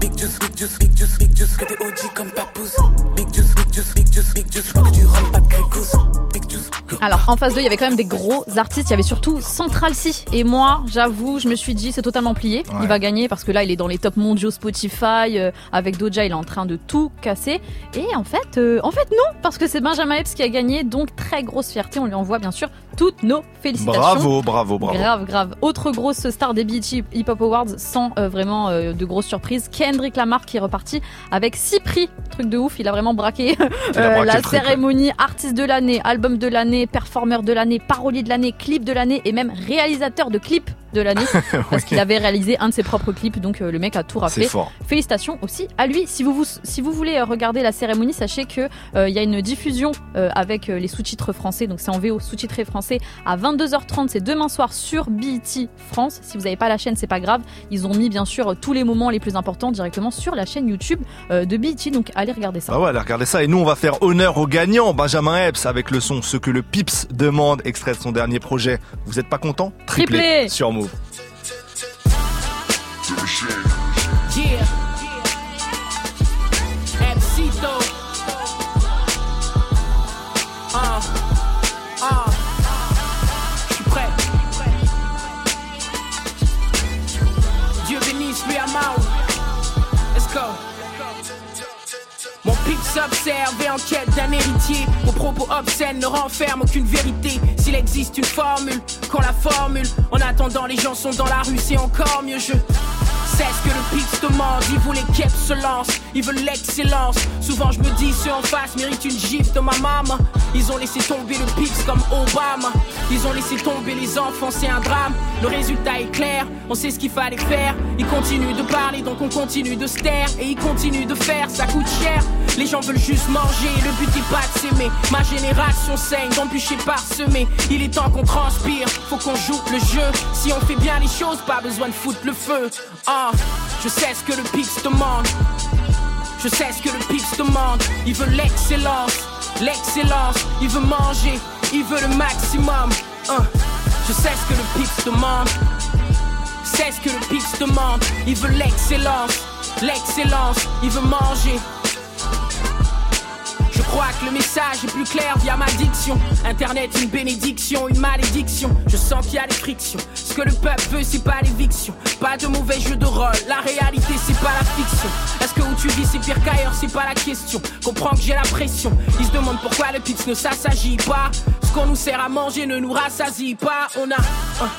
Big juice, big juice, big juice, big juice. Que des OG comme Papoose. Big juice, big juice, big juice, big juice. Pas que du rhum, pas de grégousse. Alors en phase 2, il y avait quand même des gros artistes. Il y avait surtout Central C. Et moi, j'avoue, je me suis dit, c'est totalement plié. Ouais. Il va gagner parce que là, il est dans les tops mondiaux Spotify. euh, avec Doja, il est en train de tout casser. Et en fait, euh, en fait non, parce que c'est Benjamin Epps qui a gagné. Donc très grosse fierté. On lui envoie bien sûr toutes nos félicitations. Bravo, bravo, bravo. Grave, grave. Autre grosse star des BET Hip Hop Awards sans euh, vraiment euh, de grosses surprises. Kendrick Lamar qui est reparti avec 6 prix. Truc de ouf, il a vraiment braqué, <laughs> a euh, braqué la truc, cérémonie artiste de l'année, album de l'année, performeur de l'année, parolier de l'année, clip de l'année et même réalisateur de clip de l'année <laughs> parce qu'il avait réalisé un de ses propres clips. Donc euh, le mec a tout fort. Félicitations aussi à lui. Si vous, vous si vous voulez euh, regarder la cérémonie, sachez que euh, il y a une diffusion euh, avec les sous-titres français. Donc c'est en VO sous-titré français à 22h30. C'est demain soir sur BET France. Si vous n'avez pas la chaîne, c'est pas grave. Ils ont mis bien sûr tous les moments les plus importants directement sur la chaîne YouTube de BET. Donc allez regarder ça. Ah ouais, allez regarder ça. Et nous, on va faire honneur au gagnant, Benjamin Epps, avec le son Ce que le Pips demande, extrait de son dernier projet. Vous êtes pas content? Triplé. sur Move. Yeah. Observent et en quête d'un héritier. Vos propos obscènes ne renferment aucune vérité. S'il existe une formule, qu'on la formule. En attendant, les gens sont dans la rue, c'est encore mieux. Je c'est ce que le pix demande, ils les keps se lancent, ils veulent l'excellence. Souvent je me dis ceux en face méritent une gifle de ma maman. Ils ont laissé tomber le pix comme Obama. Ils ont laissé tomber les enfants, c'est un drame. Le résultat est clair, on sait ce qu'il fallait faire. Ils continuent de parler, donc on continue de se taire. Et ils continuent de faire, ça coûte cher. Les gens veulent juste manger, le but est pas de s'aimer. Ma génération saigne, d'embûcher parsemé. Il est temps qu'on transpire, faut qu'on joue le jeu. Si on fait bien les choses, pas besoin de foutre le feu. Ah, je sais ce que le pix demande. Je sais ce que le pix demande. Il veut l'excellence, l'excellence. Il veut manger, il veut le maximum. Ah, je sais ce que le pix demande. C'est ce que le pix demande. Il veut l'excellence, l'excellence. Il veut manger. Je crois que le message est plus clair via ma diction. Internet, une bénédiction, une malédiction. Je sens qu'il y a des frictions. Ce que le peuple veut, c'est pas l'éviction. Pas de mauvais jeu de rôle. La réalité, c'est pas la fiction. Est-ce que où tu vis, c'est pire qu'ailleurs, c'est pas la question. Comprends que j'ai la pression. Ils se demandent pourquoi le pix ne s'assagit pas. Ce qu'on nous sert à manger ne nous rassasie pas. On a hein,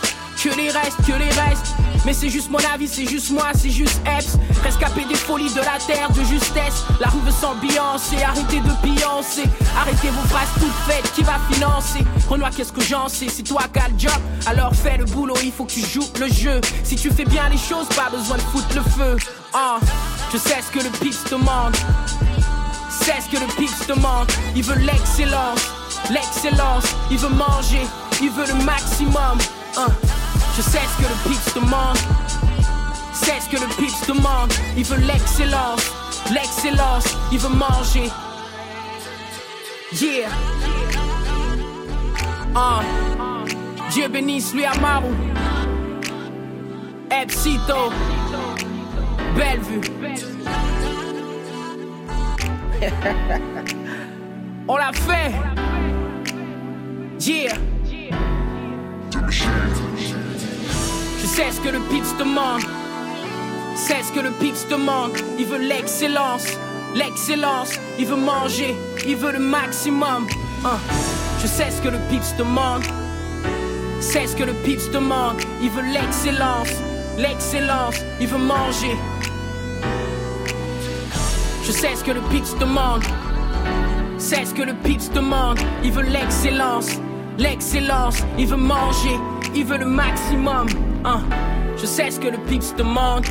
que les restes, que les restes. Mais c'est juste mon avis, c'est juste moi, c'est juste Eps. Rescapé des folies de la terre, de justesse. La rue veut s'ambiancer, arrêtez de pioncer. Arrêtez vos phrases toutes faites, qui va financer? Renoir, qu'est-ce que j'en sais? C'est toi qui as le job, alors fais le boulot, il faut que tu joues le jeu. Si tu fais bien les choses, pas besoin de foutre le feu. Ah, je sais ce que le pix demande. C'est ce que le pix demande. Il veut l'excellence, l'excellence. Il veut manger, il veut le maximum. Ah. Je sais ce que le pix demande. C'est ce que le pix demande. Il veut l'excellence, l'excellence. Il veut manger. Yeah. Ah. Dieu bénisse lui Amaru. Epsito. Bellevue. <laughs> On l'a fait. Yeah. Je sais ce que le Pips demande. C'est ce que le Pips demande. Il veut l'excellence, l'excellence. Il veut manger, il veut le maximum. Hein. Je sais ce que le Pips demande. C'est ce que le Pips demande. Il veut l'excellence, l'excellence. Il veut manger. Je sais ce que le Pips demande. C'est ce que le Pips demande. Il veut l'excellence, l'excellence. Il veut manger, il veut le maximum. Hein. Je sais ce que le Pips demande.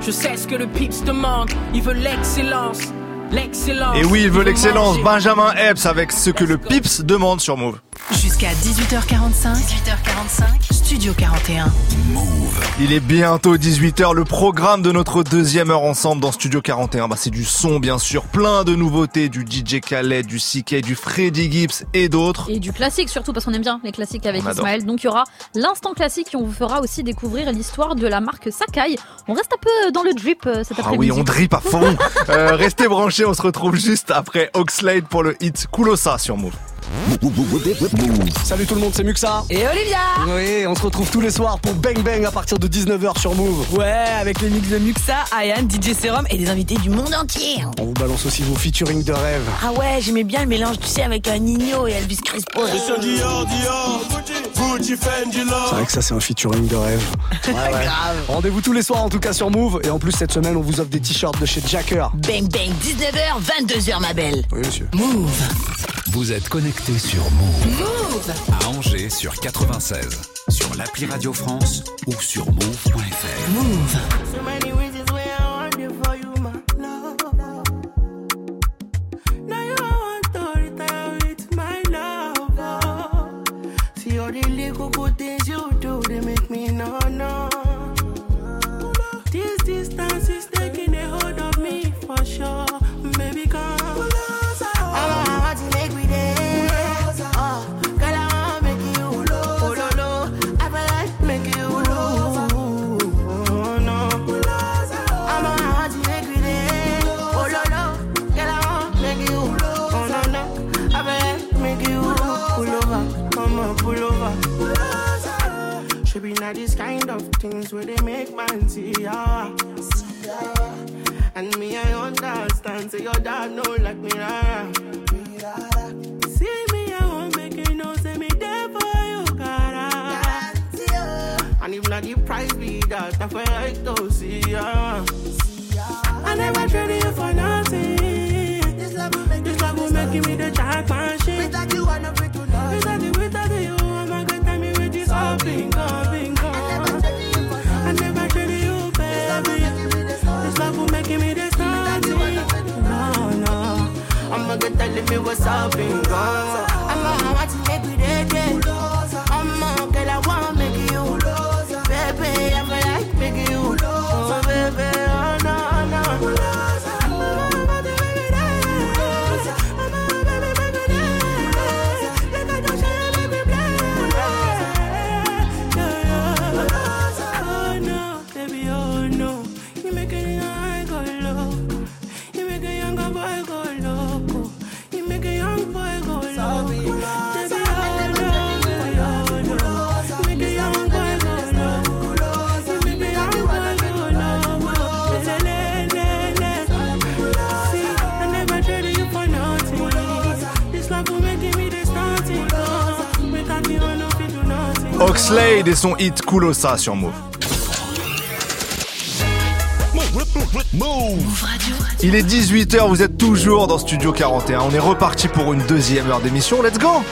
Je sais ce que le Pips demande. Il veut l'excellence, l'excellence. Et oui, il veut l'excellence. Benjamin Epps avec ce que le Pips demande sur Move. Jusqu'à 18h45. 18h45. Studio 41. Il est bientôt 18h, le programme de notre deuxième heure ensemble dans Studio 41. Bah, c'est du son, bien sûr, plein de nouveautés, du DJ Khaled, du CK, du Freddy Gibbs et d'autres. Et du classique surtout parce qu'on aime bien les classiques avec. Ismaël. Donc il y aura l'instant classique et on vous fera aussi découvrir l'histoire de la marque Sakai. On reste un peu dans le drip euh, cet Ah après-midi. oui, on drip à fond. <laughs> Euh, restez branchés, on se retrouve juste après Oxlade pour le hit Kulosa sur Move. Salut tout le monde, c'est Muxa. Et Olivia Oui, on se retrouve tous les soirs pour Bang Bang à partir de 19h sur Move. Ouais, avec les mix de Muxa, Ayane, DJ Serum et des invités du monde entier. On vous balance aussi vos featuring de rêve. Ah ouais, j'aimais bien le mélange, tu sais, avec un Nino et Elvis Crespo. C'est vrai que ça c'est un featuring de rêve. <laughs> Ouais, ouais. Grave. Rendez-vous tous les soirs en tout cas sur Move. Et en plus cette semaine on vous offre des t-shirts de chez Jacker. Bang bang, 19h, 22h ma belle. Oui monsieur. Move. Vous êtes connecté sur Move Move. à Angers sur 96, sur l'appli Radio France ou sur move.fr. Move. Be not this kind of things where they make man see ah, ya. Ah. And me, I understand. Say your dad know like me, rara. See me, I won't make you know. Say me there for you, cara. And if not the price be that, I feel like to see ya. I never traded you for nothing. This love will make, this love will make me the jackpot shit. Without you, I'm not free to love. Me what's up, bingo. I'm not want to Oxlade et son hit Kulosa sur Move. Il est 18h, vous êtes toujours dans Studio 41. On est reparti pour une deuxième heure d'émission. Let's go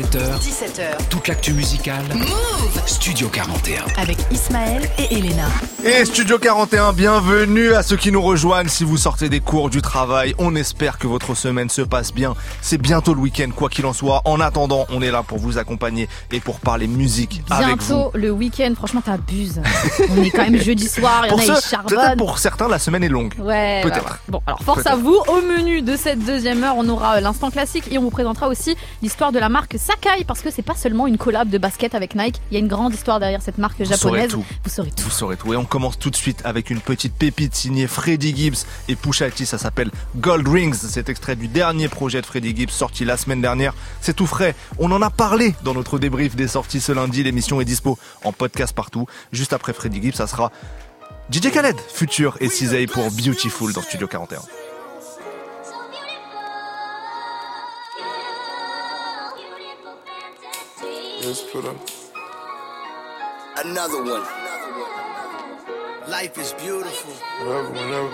17h, 17h. toute l'actu musicale. Move Studio 41. Avec Ismaël et Elena. Et Studio 41, bienvenue à ceux qui nous rejoignent. Si vous sortez des cours, du travail, on espère que votre semaine se passe bien. C'est bientôt le week-end, quoi qu'il en soit. En attendant, on est là pour vous accompagner et pour parler musique avec vous. Bientôt le week-end, franchement t'abuses. On est quand même jeudi soir, il y en Pour, a ceux- peut-être pour certains, la semaine est longue. Ouais, Peut-être. Bon, alors force à vous. Au menu de cette deuxième heure, on aura euh, l'instant classique et on vous présentera aussi l'histoire de la marque Sakai parce que c'est pas seulement une collab de basket avec Nike. Il y a une grande histoire derrière cette marque Vous saurez japonaise. tout. Vous saurez tout. Vous saurez tout. Et on commence tout de suite avec une petite pépite signée Freddie Gibbs et Pusha T. Ça s'appelle Gold Rings. C'est extrait du dernier projet de Freddie Gibbs sorti la semaine dernière. C'est tout frais. On en a parlé dans notre débrief des sorties ce lundi. L'émission est dispo en podcast partout. Juste après Freddie Gibbs, ça sera DJ Khaled, Future et Cizay pour Beautiful dans Studio 41. Let's put up. Another one. Life is beautiful. Whatever, whenever.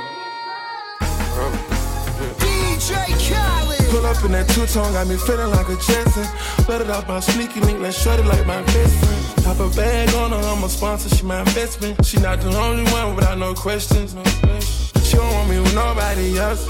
DJ Khaled. Pull up in that two-tone, got me feeling like a Jetson. Let it off my sneaky link, let's shut it like my best friend. Pop a bag on her, I'm a sponsor, she my investment. She not the only one without no questions. No questions. She don't want me with nobody else.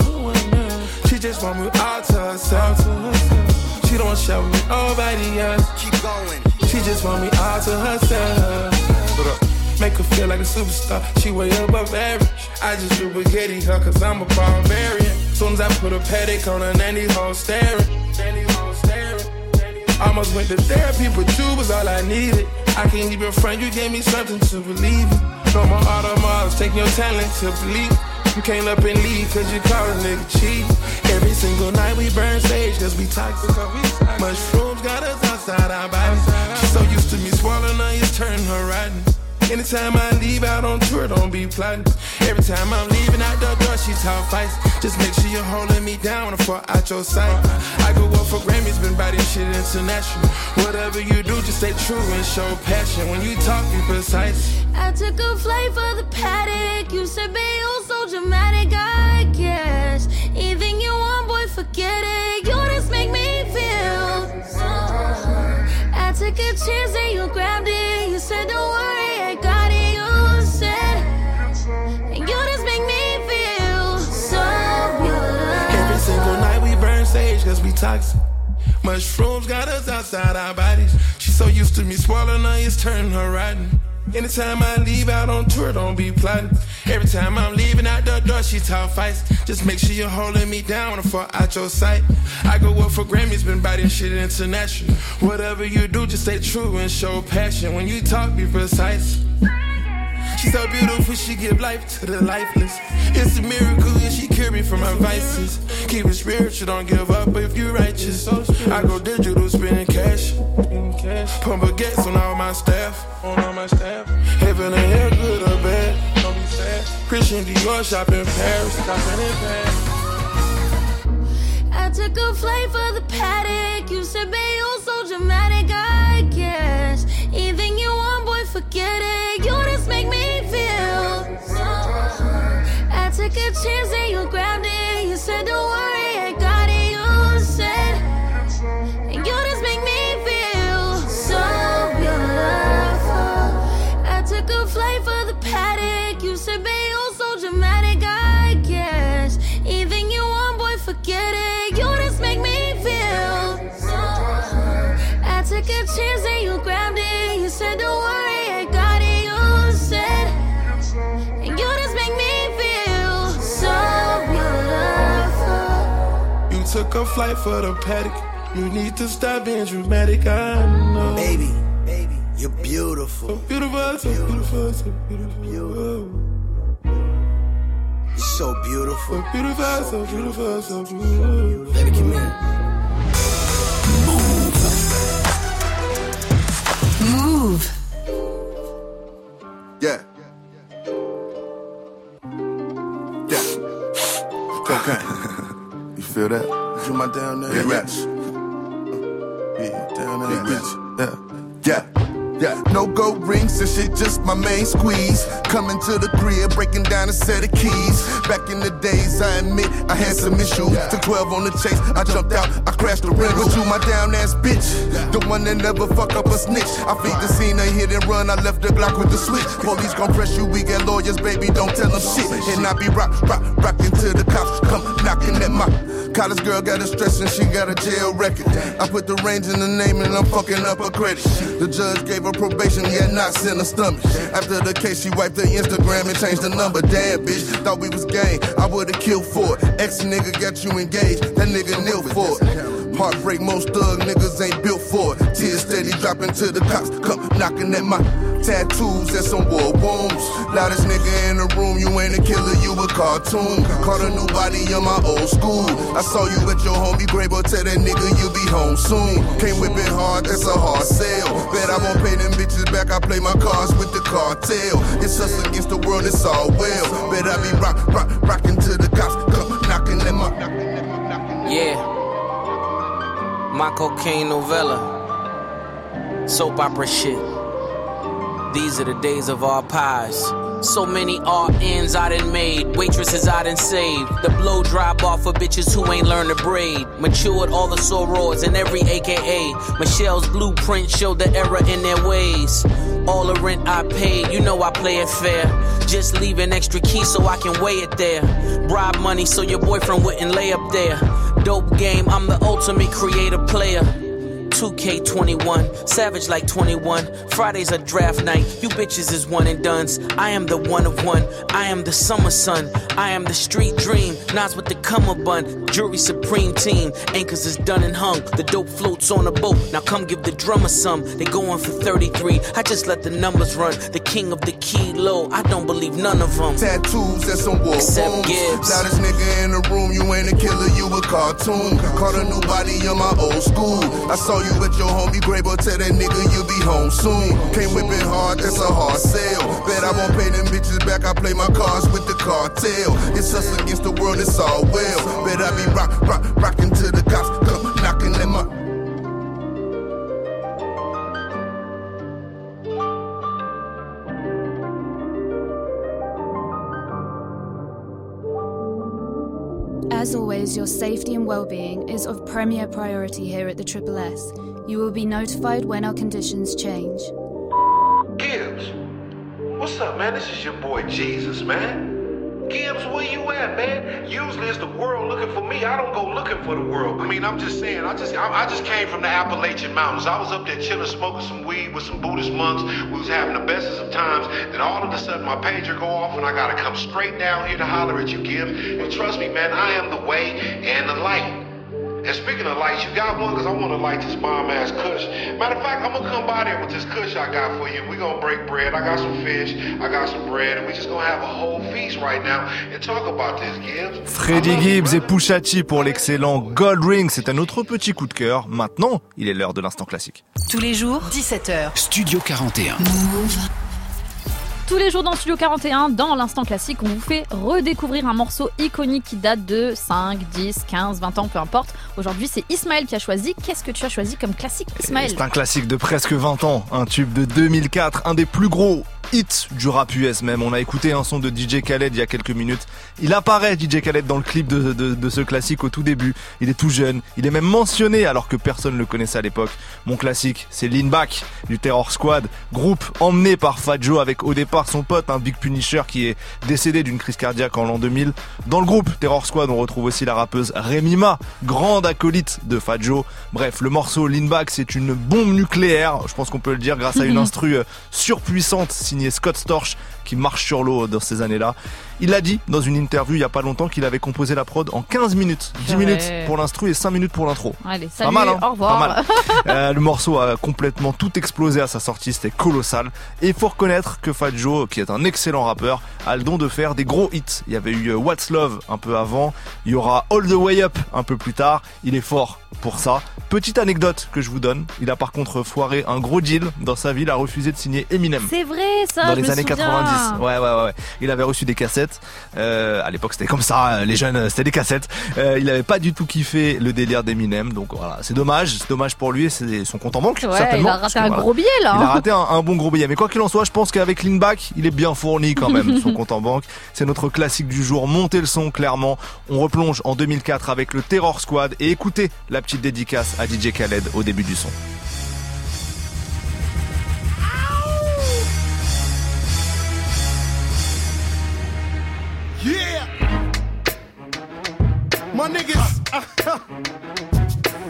She just want me all to herself. She don't share with nobody else. Keep going. She just want me all to herself. Make her feel like a superstar. She way above average. I just do spaghetti her cause I'm a barbarian. Soon as I put a paddock on her, nanny home staring. Nanny home staring. Almost went to therapy, but you was all I needed. I can't even front, you gave me something to believe in. No more automobiles, take your talent to believe. You came up and leave cause you call a nigga cheap. Every single night we burn sage cause we toxic. Mushrooms got us outside our bodies. She's so used to me swallowing her, it's turning her rotten. Anytime I leave out on tour, don't be plotting. Every time I'm leaving out the door, she talk fights. Just make sure you're holding me down before out your sight. I go up for Grammys, been biting shit international. Whatever you do, just stay true and show passion. When you talk, be precise. I took a flight for the paddock. You said, be dramatic, I guess. Anything you want, boy, forget it. You just make me feel. Uh, I took a chance and you grabbed it. You said, don't worry, I got it. You said, and you just make me feel so good Every single night we burn sage cause we toxic. Mushrooms got us outside our bodies. She's so used to me swallowing her, it's turning her rotten. Anytime I leave out on tour, don't be plotting. Every time I'm leaving out the door, she talk fights. Just make sure you're holding me down before out your sight. I go up for Grammys, been biting shit international. Whatever you do, just stay true and show passion. When you talk, be precise. She She's so beautiful, she give life to the lifeless. It's a miracle, and she cured me from my vices. Keep it spiritual, don't give up if you righteous. I go digital, spending cash. Pump gas on all my staff. On all my staff. Heaven and hell, good or bad. Don't be sad. Christian Dior shop in Paris. Shopping in Paris. I took a flight for the paddock. You said, babe, you're so dramatic. I guess anything you want, boy, forget it. You I took a chance took a flight for the paddock. You need to stop being dramatic. I know. Baby, baby, you're beautiful. So beautiful, so beautiful, so beautiful. You're so beautiful. So beautiful, so beautiful, so beautiful. Baby, come here. Move. Yeah. Yeah. Cocaine. you feel that? Do my down there. Yeah, raps. Yeah, down there. Yeah, raps. Yeah. Yeah. Yeah, no gold rings, this shit just my main squeeze. Coming to the crib, breaking down a set of keys. Back in the days, I admit I had some issues. Took 12 on the chase, I jumped out, I crashed the rental. But you my down ass bitch, the one that never fuck up a snitch. I feed the scene, I hit and run, I left the Glock with the switch. Police gon' press you, we get lawyers, baby, don't tell them shit. And I be rock, rock, rockin' till the cops come knocking at my college girl got a stress and she got a jail record. I put the range in the name and I'm fucking up her credit. The judge gave her probation, yet not sent her stomach. After the case, she wiped her Instagram and changed the number. Damn, bitch, thought we was gang. I would've killed for it. Ex nigga got you engaged, that nigga kneel for it. Heartbreak, most thug niggas ain't built for it. Tears steady dropping to the cops, come knocking at my tattoos and some war wounds. Loudest nigga in the room, you ain't a killer, you a cartoon. Caught a new body in my old school. I saw you at your homie grave, but tell that nigga you be home soon. Can't whip it hard, that's a hard sale. Bet I won't pay them bitches back, I play my cards with the cartel. It's us against the world, it's all well. Bet I be rock, rock, rocking to the cops, come knocking at my. Yeah. My cocaine novella. Soap opera shit. These are the days of our pies. So many RNs I done made, waitresses I done saved. The blow drop off for bitches who ain't learned to braid. Matured all the sorors in every AKA. Michelle's blueprint showed the error in their ways. All the rent I paid, you know I play it fair. Just leave an extra key so I can weigh it there. Bribe money so your boyfriend wouldn't lay up there. Dope game, I'm the ultimate creative player. 2K21, savage like 21. Fridays are draft night, you bitches is one and duns. I am the one of one, I am the summer sun, I am the street dream. Nas with the come bun, jury supreme team. Anchors is done and hung, the dope floats on a boat. Now come give the drummer some, they going for 33. I just let the numbers run, the king of the kilo, I don't believe none of them. Tattoos and some war Except. Gibbs. Loudest nigga in the room, you ain't a killer, you a cartoon. Caught a new body in my old school. I saw you at your homie but tell that nigga you be home soon. Can't whip it hard, that's a hard sale. Bet I won't pay them bitches back, I play my cards with the cartel. It's us against the world, it's all well. Bet I be rock, rock, rocking to the cops, As always, your safety and well-being is of premier priority here at the Triple S. You will be notified when our conditions change. Gibbs, what's up, man? This is your boy Jesus, man. Gibbs, where you at, man? Usually it's the world looking for me. I don't go looking for the world. I mean, I'm just saying. I just, I, I just came from the Appalachian Mountains. I was up there chilling, smoking some weed with some Buddhist monks. We was having the bestest of times. Then all of a sudden, my pager go off, and I gotta come straight down here to holler at you, Gibbs. And trust me, man, I am the way and the light. And speaking of lights, you got one? Because I want to light this bomb ass kush. Matter of fact, I'm going to come by there with this kush I got for you. we going to break bread. I got some fish, I got some bread, and we just going to have a whole feast right now and talk about this, Gibbs. Freddie Gibbs et Pusha T pour l'excellent Gold Ring, c'est un autre petit coup de cœur. Maintenant, il est l'heure de l'instant classique. Tous les jours, 17h. Studio 41. Tous les jours dans Studio 41, dans l'instant classique, on vous fait redécouvrir un morceau iconique qui date de 5, 10, 15, 20 ans, peu importe. Aujourd'hui, c'est Ismaël qui a choisi. Qu'est-ce que tu as choisi comme classique, Ismaël C'est un classique de presque 20 ans, un tube de 2004, un des plus gros hits du rap US même. On a écouté un son de DJ Khaled il y a quelques minutes. Il apparaît DJ Khaled dans le clip de, ce classique au tout début. Il est tout jeune, il est même mentionné alors que personne ne le connaissait à l'époque. Mon classique, c'est Lean Back du Terror Squad, groupe emmené par Fat Joe avec au départ son pote, un Big Punisher qui est décédé d'une crise cardiaque en l'an 2000. Dans le groupe Terror Squad, on retrouve aussi la rappeuse Remy Ma, grande acolyte de Fat Joe. Bref, le morceau Lean Back, c'est une bombe nucléaire, je pense qu'on peut le dire, grâce à une instru euh, surpuissante signé Scott Storch qui marche sur l'eau dans ces années-là. Il a dit dans une interview il y a pas longtemps qu'il avait composé la prod en 15 minutes. 10 Ouais. minutes pour l'instru et 5 minutes pour l'intro. Allez, Pas mal, hein au revoir. Pas mal. <laughs> Euh, le morceau a complètement tout explosé à sa sortie, c'était colossal. Et il faut reconnaître que Fat Joe, qui est un excellent rappeur, a le don de faire des gros hits. Il y avait eu euh, What's Love un peu avant, il y aura All the Way Up un peu plus tard. Il est fort pour ça. Petite anecdote que je vous donne, il a par contre foiré un gros deal dans sa vie, il a refusé de signer Eminem C'est vrai, ça, dans je les me années souviens. 90. Ouais, ouais, ouais, ouais. Il avait reçu des cassettes. Euh, à l'époque, c'était comme ça. euh, Les jeunes, euh, c'était des cassettes. Euh, il avait pas du tout kiffé le délire d'Eminem. Donc voilà, c'est dommage. C'est dommage pour lui. et C'est son compte en banque. Ouais, certainement, il a raté un voilà, gros billet, là, Il a hein. raté un, un bon gros billet. Mais quoi qu'il en soit, je pense qu'avec Leanback, il est bien fourni quand même. son compte en banque. C'est notre classique du jour. Montez le son clairement. On replonge en 2004 avec le Terror Squad et écoutez la petite dédicace à DJ Khaled au début du son. My niggas,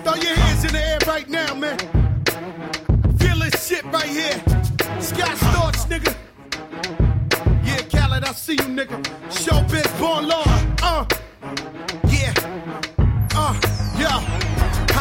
throw your hands in the air right now, man. Feel this shit right here. Scott Storch, nigga. Yeah, Khaled, I see you, nigga. Showbiz, born law. Uh. Uh,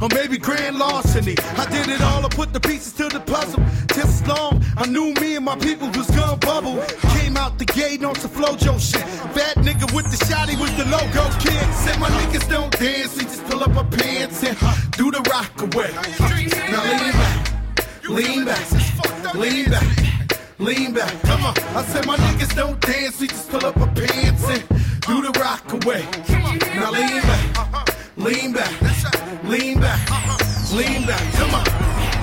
or maybe grand larceny. I did it all, I put the pieces to the puzzle. Just long, I knew me and my people was gonna bubble. Came out the gate on some flojo shit. Bad nigga with the shotty was the logo kid. Said my niggas don't dance, we just pull up our pants and do the rock away. Now lean back, lean back, lean back. Lean back, come on. I said my niggas don't dance, we just pull up our pants and do the rock away. Now lean back, lean back, lean back, lean back, come on.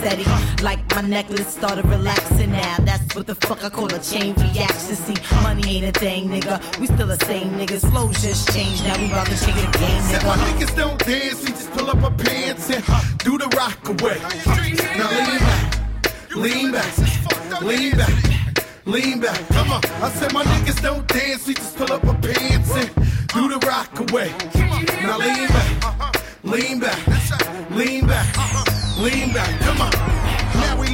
steady. Like my necklace started relaxing now. That's what the fuck I call a chain reaction. See, money ain't a thing, nigga. We still the same niggas. Flows just changed. Now we about to change the game, Said my niggas don't dance, we just pull up our pants and do the rock away. Now lean back, lean back, lean back, lean back. Come on. I said my niggas don't dance, we just pull up our pants and do the rock away. Now lean back, lean back, lean back, lean back. Come on.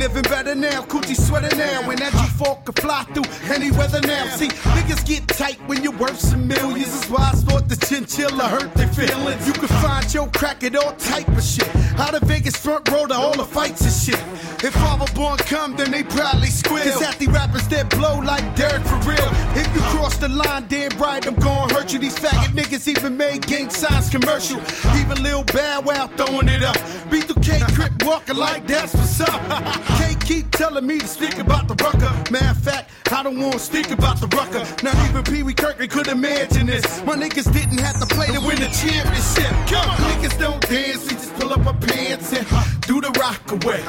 Living better now, coochie sweater now, and that G4 can fly through any weather now. See, niggas get tight when you're worth some millions. That's why I thought this chinchilla hurt their feelings. You can find your crack at all type of shit. Out of Vegas front row to all the fights and shit. If Father Born come, then they probably squeal. Cause half the rappers that blow like Derek for real. If you cross the line, damn right, I'm gonna hurt you. These faggot niggas even made gang signs commercial. Even Lil Bad Wow throwing it up. B2K Crip walking like that's what's up. <laughs> Can't keep telling me to speak about the rucker. Matter of fact, I don't wanna speak about the rucker. Not even Pee Wee Kirkland could imagine this. My niggas didn't have to play to win the championship. Come on, niggas don't dance, we just pull up our pants and do the rock away.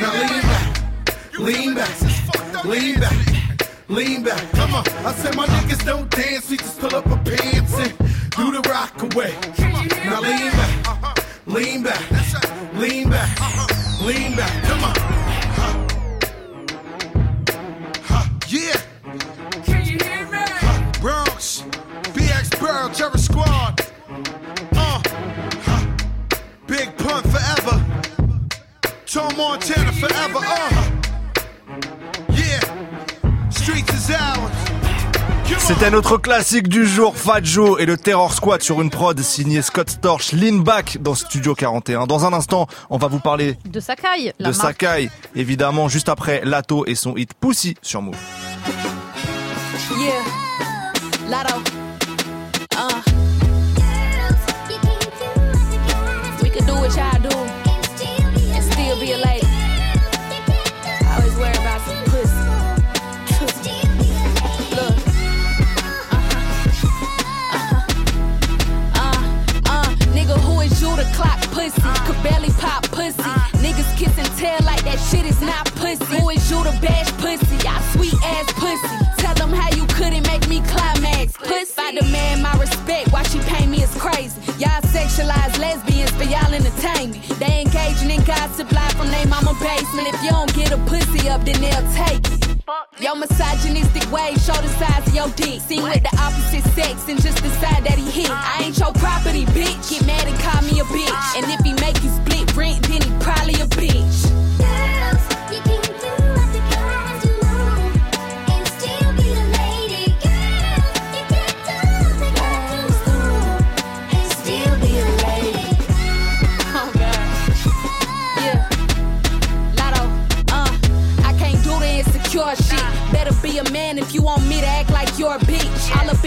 Now lean back, lean back, lean back, lean back. Come on, I said my niggas don't dance, we just pull up our pants and do the rock away. Now lean back, uh-huh. lean back, lean back, uh-huh. lean back. Come on. Terror Squad. Uh. Big Pun forever. Tom Montana forever. Uh. Yeah. Streets is ours. C'était notre classique du jour, Fat Joe et le Terror Squad sur une prod signée Scott Storch, Lean Back dans Studio 41. Dans un instant, on va vous parler De Sakai, la de marque. Sakai, évidemment, juste après Lato et son hit Pussy sur Move. Yeah. Up, then they'll take it. Your misogynistic ways show the size of your dick. Seen with the opposite sex and just decide that he hit. I ain't your property, bitch.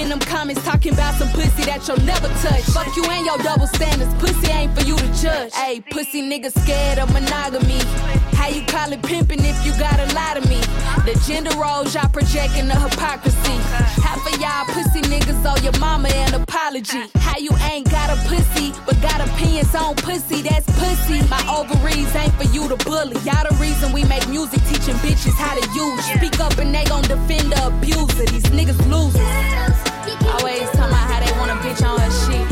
In them comments talking about some pussy that you'll never touch. Fuck you and your double standards. Pussy ain't for you to judge. Hey, pussy nigga scared of monogamy. How you call it pimping if you gotta lie to me? The gender roles y'all projecting the hypocrisy. Half of y'all pussy niggas owe your mama an apology. How you ain't got a pussy, but got opinions on pussy, that's pussy. My ovaries ain't for you to bully. Y'all the reason we make music teaching bitches how to use. Speak up and they gon' defend the abuser. These niggas losers. Always talking about how they want a bitch on her shit.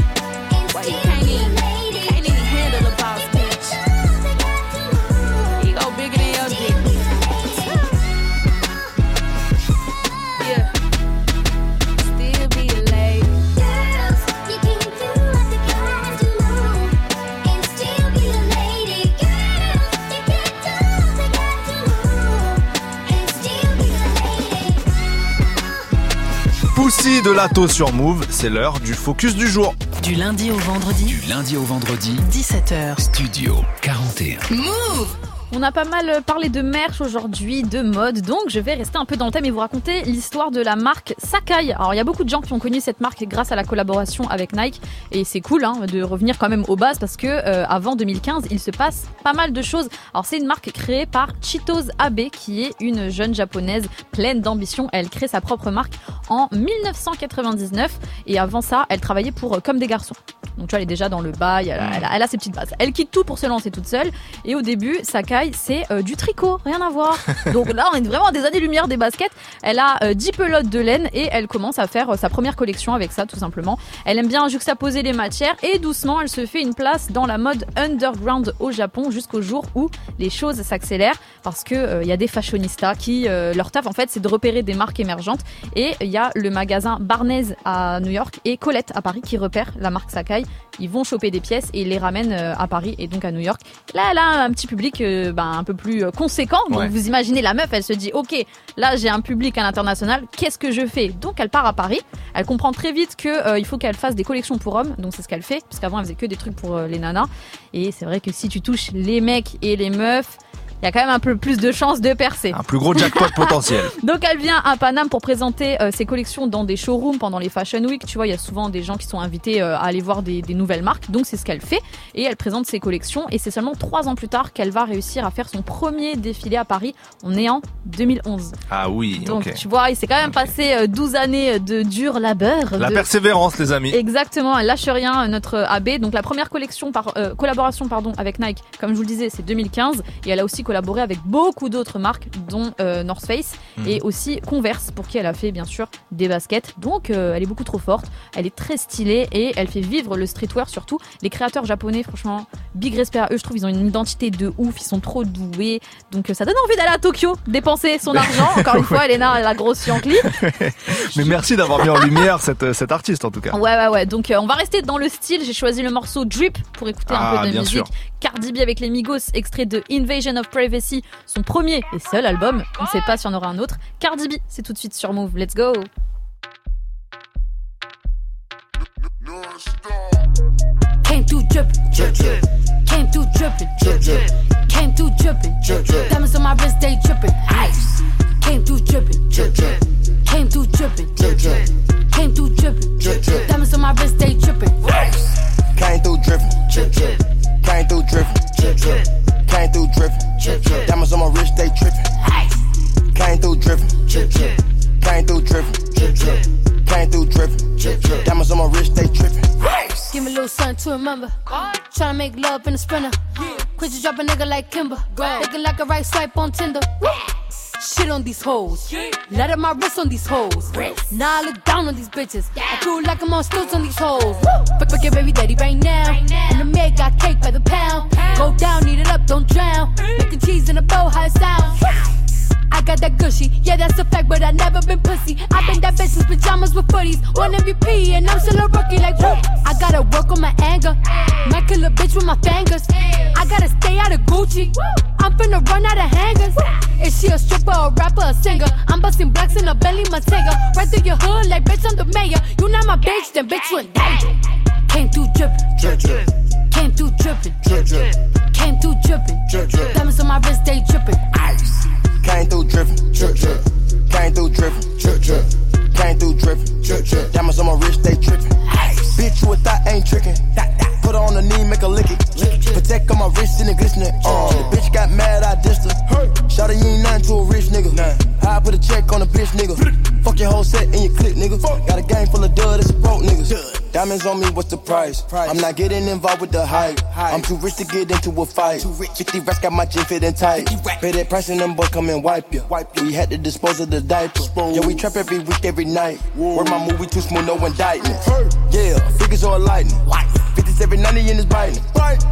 Pussy de Lato sur Move, c'est l'heure du focus du jour. Du lundi au vendredi, Du lundi au vendredi, 17h. Studio 41. Move On a pas mal parlé de merch aujourd'hui, de mode, donc je vais rester un peu dans le thème et vous raconter l'histoire de la marque Sakai. Alors il y a beaucoup de gens qui ont connu cette marque grâce à la collaboration avec Nike et c'est cool hein, de revenir quand même aux bases parce que euh, avant 2015 il se passe pas mal de choses. Alors c'est une marque créée par Chitos Abe qui est une jeune japonaise pleine d'ambition. Elle crée sa propre marque en 1999 et avant ça elle travaillait pour euh, Comme des garçons. Donc tu vois elle est déjà dans le bail, elle, a- elle a- elle a ses petites bases. Elle quitte tout pour se lancer toute seule et au début Sakai c'est euh, du tricot, rien à voir. <laughs> Donc là, on est vraiment à des années-lumière des baskets. Elle a euh, 10 pelotes de laine et elle commence à faire euh, sa première collection avec ça, tout simplement. Elle aime bien juxtaposer les matières et doucement, elle se fait une place dans la mode underground au Japon jusqu'au jour où les choses s'accélèrent parce que euh, il y a des fashionistas qui euh, leur taf en fait, c'est de repérer des marques émergentes et il y a le magasin Barnes à New York et Colette à Paris qui repèrent la marque Sakai. Ils vont choper des pièces et ils les ramènent euh, à Paris et donc à New York. Là, elle a un petit public euh, ben, un peu plus euh, conséquent. Donc Ouais. vous imaginez la meuf, elle se dit ok, là j'ai un public à l'international, qu'est-ce que je fais? Donc elle part à Paris. Elle comprend très vite que euh, il faut qu'elle fasse des collections pour hommes. Donc c'est ce qu'elle fait, parce qu'avant elle faisait que des trucs pour euh, les nanas. Et c'est vrai que si tu touches les mecs et les meufs, il y a quand même un peu plus de chances de percer. Un plus gros jackpot <laughs> potentiel. Donc elle vient à Paname pour présenter euh, ses collections dans des showrooms pendant les Fashion Week. Tu vois, il y a souvent des gens qui sont invités euh, à aller voir des, des nouvelles marques. Donc c'est ce qu'elle fait. Et elle présente ses collections. Et c'est seulement trois ans plus tard qu'elle va réussir à faire son premier défilé à Paris. On est en 2011. Ah oui, Donc tu vois, il s'est quand même passé euh, 12 années de dur labeur. La de- persévérance, les amis. Exactement, elle lâche rien, notre AB. Donc la première collection par euh, collaboration pardon avec Nike, comme je vous le disais, c'est 2015 et elle a aussi collaboré avec beaucoup d'autres marques dont euh, North Face Mhm. et aussi Converse pour qui elle a fait bien sûr des baskets. Donc euh, elle est beaucoup trop forte, elle est très stylée et elle fait vivre le streetwear surtout. Les créateurs japonais, franchement, big respect à eux, je trouve ils ont une identité de ouf, ils sont trop doués. Donc euh, ça donne envie d'aller à Tokyo, dépenser son <laughs> argent. Encore une fois, Elena, la grosse Yankee. <laughs> Mais merci d'avoir mis en lumière cette, cette artiste en tout cas. Ouais, ouais, ouais. Donc, euh, on va rester dans le style. J'ai choisi le morceau Drip pour écouter Ah, un peu de bien musique. sûr. Cardi B avec les Migos, extrait de Invasion of Privacy, son premier et seul album. On ne sait pas s'il y en aura un autre. Cardi B, c'est tout de suite sur Move. Let's go. Came through drippin', drip, drip. Came through drippin', drip, drip. Came through drippin', drip, drip. Diamonds on my wrist, they drippin', ice. Came through drippin', drip, drip. Came through drippin', drip, drip. Came through drippin', drip, drip. Diamonds on my wrist, they drippin', ice. Came through drippin', drip, drip. Came through drippin', drip, drip. Came through drippin', drip, drip. Diamonds on my wrist, they trippin'. Came through drippin', drip, drip. Came through drippin', drip, drip. Came through drippin', drip, drip. Diamonds on my wrist, they trippin'. Give me a little something to remember. Tryna make love in a sprinter. Quit you drop a nigga like Kimber. Looking like a right swipe on Tinder. Shit on these hoes. Let up my wrist on these hoes. Now I look down on these bitches. I feel like I'm on stilts on these hoes. Fuck, fuck your baby daddy right now. And the maid got cake by the pound. Go down, eat it up, don't drown. Making cheese in a bow, how it sound. I got that gushy, yeah, that's a fact, but I never been pussy. i been that bitch with pajamas with footies. One MVP, and I'm still a rookie, like, whoop. I gotta work on my anger. Might kill a bitch with my fingers. I gotta stay out of Gucci. I'm finna run out of hangers. Is she a stripper, a rapper, a singer? I'm busting blacks in a belly, my Right through your hood, like, bitch, I'm the mayor. You not my bitch, then bitch, you in danger. Came through drippin', drip, drip. Came through drippin', drip, drip. Came through drippin', Drip, drip. Diamonds on my wrist, they drippin'. Ice. Came through drippin', drip, drip. Came through drippin', drip, drip. Came through drippin', drip, drip. Diamonds on my wrist, they trippin'. Bitch, you a thought ain't trickin'. Put her on the knee, make her lick it. Protect on my wrist and it glistening. Uh, the bitch got mad, I dissed her. Shawty, you ain't nothing to a rich nigga. Nah. I put a check on a bitch nigga. Fuck your whole set and your clip, nigga. Got a gang full of dud, it's a broke niggas. Diamonds on me, what's the price? I'm not getting involved with the hype. I'm too rich to get into a fight. Too rich. 50 racks got my gym fitting tight. Pay that price and them boys come and wipe you. We had to dispose of the diaper. Yeah, we trap every week, every night. Word my movie too smooth, no indictment. Yeah, figures all lightning. 57, 90 in this biting.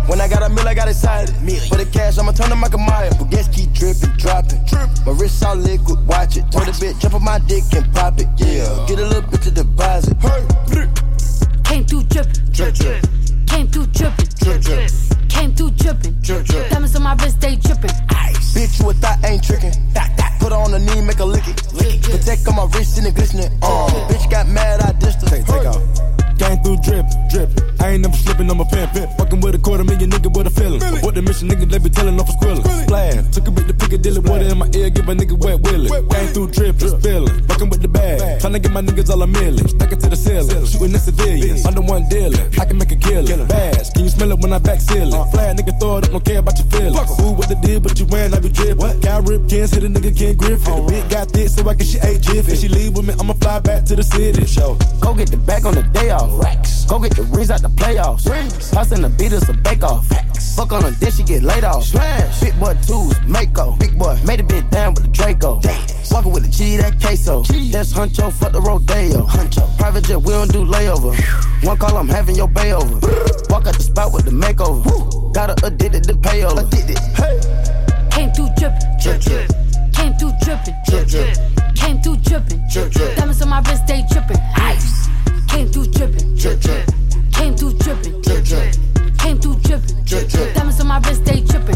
When I got a meal, I got excited. For the cash, I'ma turn to Michael Myers. But gas keep dripping, dropping. My wrist all liquid, watch it. Told a bit, jump on my dick and pop it. Yeah, get a little bit to deposit. Came through drippin', Drip, drip. Came through drippin', Drip, drip. Came through drippin', Drip, drip. Diamonds on my wrist, they drippin'. Ice. Bitch, you a thought ain't trickin'. Put her on the knee, make her lick it. Lick it. Protect on my wrist and it glistening. Uh, bitch got mad, I dissed her. Take, take off. Came through drip, drip. I ain't never slipping on my pimp. Fucking with a quarter million nigga with a feeling. What the mission nigga, they be telling off a squilling. Splash. Took a bit to Piccadilly, water in my ear, give a nigga wet willy. Came through drip, drip, spilling. Fucking with the bag. trying to get my niggas all a million. Stacking to the ceiling. Shooting at civilians. Under one dealing. I can make a killing. Bass. Can you smell it when I back ceiling? Flat nigga throw it up, don't care about your feelings. Who what they did, but you wearing, I be What? Got rip cans, hit a nigga Ken Griffin. The bitch got thick, so I guess she ate jiffy. If she leave with me, I'ma fly back to the city. Show. Go get the back on the day off. Racks. Go get the rings out the playoffs. Rings. Pass in the beat us a bake off. Facts. Fuck on a dish, she get laid off. Slash. Big boy twos, Mako. Big boy made a bit down with the Draco. Dance. Walking with the G, that queso. That's Huncho, fuck the Rodeo. Huncho. Private jet, we don't do layover. One call, I'm having your bay over. Walk out the spot with the makeover. Got her addicted to payola. Addicted. Hey. Came through drippin', Drip, drip. Came through drippin', Drip, drip. Came through drippin', Drip, drip. Diamonds on my wrist, they drippin'. Ice. Came through drippin', Drip, drip. Came through drippin'. dripping. Drip, drip. Came through dripping. Drip, drip. Diamonds on my wrist, they dripping.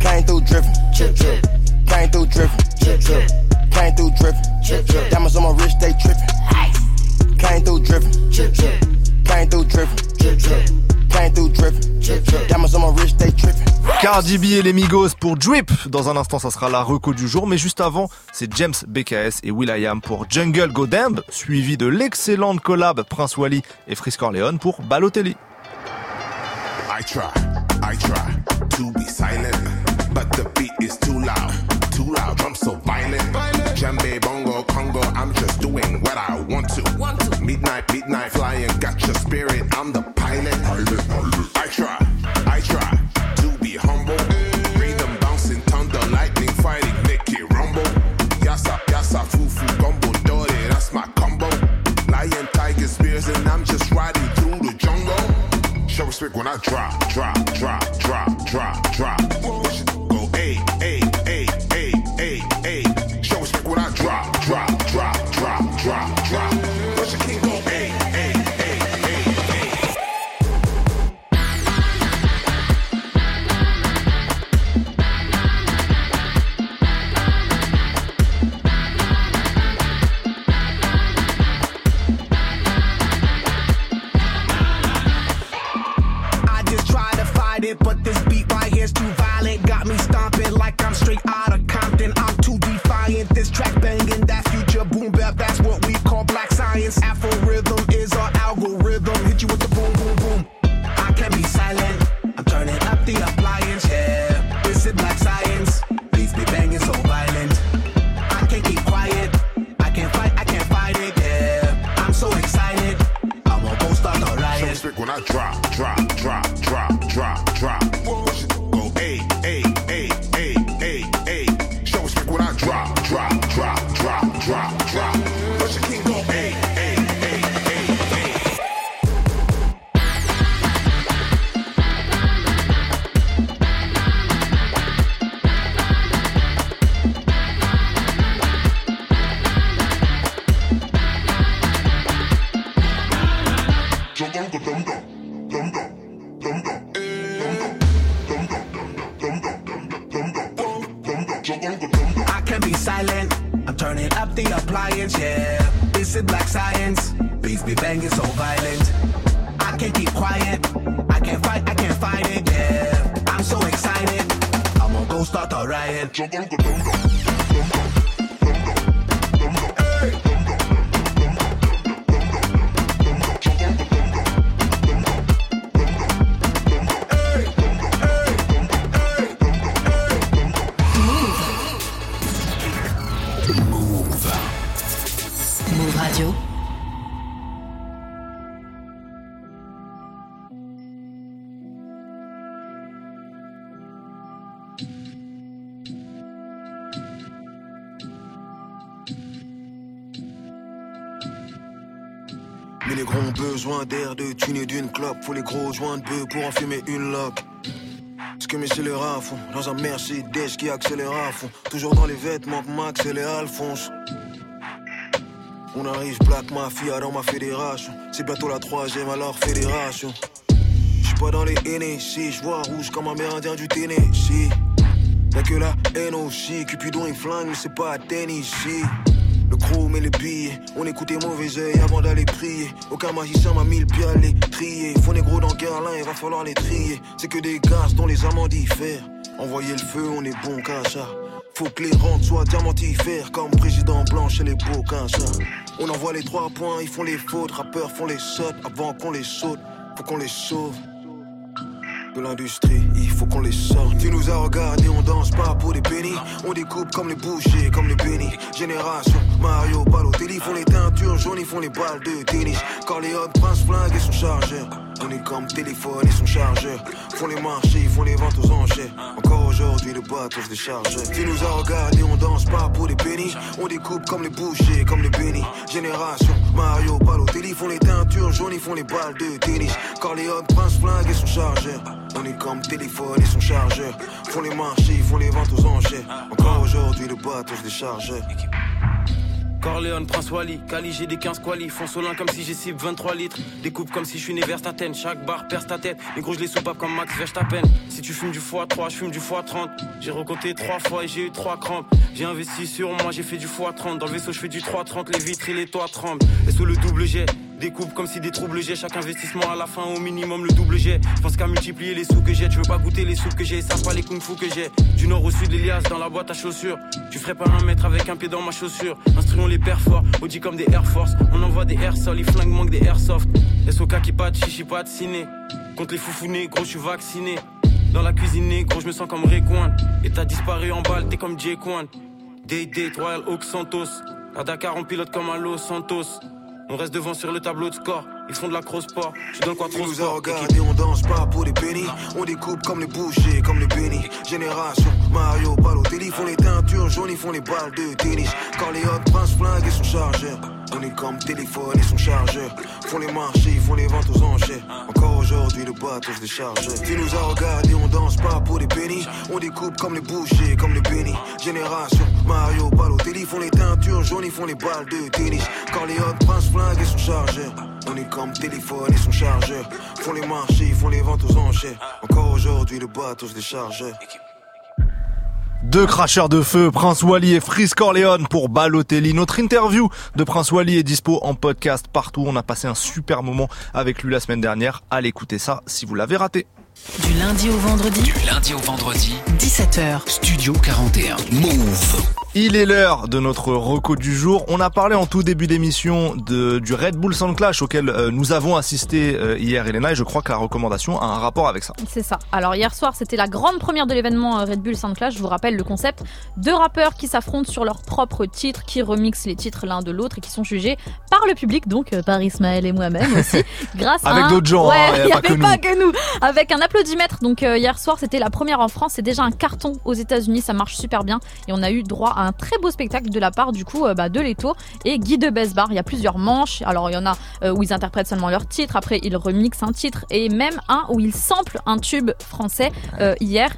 Came through dripping. Drip, drip. Came through dripping. Drip, drip. Came through dripping. Drip, drip. Diamonds on my wrist, they tripping. Came through dripping. Drip, drip. Came through dripping. Drip, drip. Came through dripping. Drip, drip. Diamonds on my wrist, they tripping. Cardi B et les Migos pour Drip. Dans un instant, ça sera la reco du jour. Mais juste avant, c'est James BKS et Will.i.am pour Jungle Go Damn, suivi de l'excellente collab Prince Wally et Frisk Orleans pour Balotelli. I try, I try to be silent, but the beat is too loud, too loud. Drum so violent. Djembe, bongo, Congo, I'm just doing what I want to. Midnight, midnight flying, got your spirit. I'm the pilot. I try, I try to be humble. Rhythm bouncing, thunder, lightning fighting, make it rumble. Yassa, yassa, fufu, gumbo, dore, that's my combo. Lion, tiger, spears, and I'm just riding through the jungle. Show respect when I drop, drop, drop, drop, drop, drop. Drop, Faut les gros joints de pour en fumer une loque. Ce que mes scélérats à dans un Mercedes qui accélère à fond. Toujours dans les vêtements que Max et les Alphonse. On arrive Black Mafia dans ma fédération. C'est bientôt la troisième alors fédération. J'suis pas dans les NSC, j'vois rouge comme un mérindien du Tennessee. Y'a que la haine Cupidon il flingue, mais c'est pas à Tennessee. Et les billets, on écoutait mauvais oeil avant d'aller prier. Aucun magicien m'a mis le pied à les trier. Faut négro dans Guerlain, il va falloir les trier. C'est que des gaz dont les amants diffèrent. Envoyer le feu, on est bon ça. Faut que les rentes soient diamantifères comme président blanc chez les beaux ça. On envoie les trois points, ils font les fautes. Rappeurs font les sautes avant qu'on les saute. Faut qu'on les sauve de l'industrie, faut qu'on les sorte. Tu nous as regardé, on danse pas pour des pennies. On découpe comme les bouchers, comme les bénis. Génération, Mario, Balotelli font les teintures jaunes, ils font les balles de tennis. Corleone, Prince Flingue et son chargeur. On est comme téléphone et son chargeur. Font les marchés, ils font les ventes aux enchères. Encore aujourd'hui, le bateau se décharge. Tu nous as regardé, on danse pas pour des pennies. On découpe comme les bouchers, comme les bénis. Génération, Mario, Balotelli font les teintures jaunes, ils font les balles de tennis. Corleone, Prince Flingue et son chargeur. On est comme téléphone et son chargeur. Font les marchés, font les ventes aux enchères. Encore aujourd'hui, le bateau se décharge. Corleone, Prince Wally, Cali, j'ai des 15 quali. Au comme si j'ai cible 23 litres. Découpe comme si je suis né vers ta tête. Chaque barre perce ta tête. Les gros, je les soupape comme Max Verstappen. Si tu fumes du x3, je fume du x30. J'ai recompté 3 fois et j'ai eu 3 crampes. J'ai investi sur moi, j'ai fait du x30. Dans le vaisseau, je fais du 330. Les vitres et les toits tremblent. Et sous le double jet. Découpe comme si des troubles j'ai chaque investissement à la fin au minimum le double. Je pense qu'à multiplier les sous que j'ai, tu veux pas goûter les sous que j'ai, ça pas les kung fu que j'ai. Du nord au sud l'Elias dans la boîte à chaussures. Tu ferais pas un mètre avec un pied dans ma chaussure. Instruons les pères forts, Audi comme des Air Force. On envoie des air sol, les flingues manquent des airsoft. SOK qui pat, chichi pat, ciné. Contre les foufounes, gros, je suis vacciné. Dans la cuisine, gros, je me sens comme Rayquan. Et t'as disparu en balle, t'es comme Jay Quan. Day Date, Royal Oak Santos. À Dakar, on pilote comme un Los Santos. On reste devant sur le tableau de score. Ils font de la cross-sport. Je donne quoi Tu trop nous sport. regardé, on danse pas pour des pennies. On découpe comme les bouchers, comme les bénis. Génération Mario Balotelli font les teintures jaunes, ils font les balles de tennis. Corleone, Prince Flingue et son chargeur. On est comme téléphone et son chargeur. Font les marchés, ils font les ventes aux enchères. Encore aujourd'hui, le bateau se décharge. Tu nous as regardé, on danse pas pour des pennies. On découpe comme les bouchers, comme les bénis. Génération Mario Balotelli font les teintures jaunes, ils font les balles de tennis. Corleone, Prince Flingue et son chargeur. On est comme téléphone et son chargeur. Font les marchés, ils font les ventes aux enchères. Encore aujourd'hui, le bateau se décharge. Deux cracheurs de feu, Prince Wally et Freeze Corleone pour Balotelli. Notre interview de Prince Wally est dispo en podcast partout. On a passé un super moment avec lui la semaine dernière. Allez écouter ça si vous l'avez raté. Du lundi au vendredi. Du lundi au vendredi, 17h. Studio 41. Move. Il est l'heure de notre reco du jour. On a parlé en tout début d'émission de, du Red Bull Sound Clash auquel euh, nous avons assisté euh, hier, Elena, et je crois que la recommandation a un rapport avec ça. C'est ça. Alors hier soir, c'était la grande première de l'événement euh, Red Bull Sound Clash. Je vous rappelle le concept. Deux rappeurs qui s'affrontent sur leurs propres titres, qui remixent les titres l'un de l'autre et qui sont jugés par le public, donc euh, par Ismaël et moi-même aussi, <laughs> grâce à Avec d'autres gens, Ouais, hein, a il y pas avait que pas que nous. Avec un applaudimètre. Donc hier soir, c'était la première en France. C'est déjà un carton aux États-Unis. Ça marche super bien et on a eu droit à un très beau spectacle de la part du coup euh, bah, de Leto et Guy de Besbar. Il y a plusieurs manches. Alors il y en a euh, où ils interprètent seulement leur titre. Après ils remixent un titre et même un où ils samplent un tube français. Euh, hier,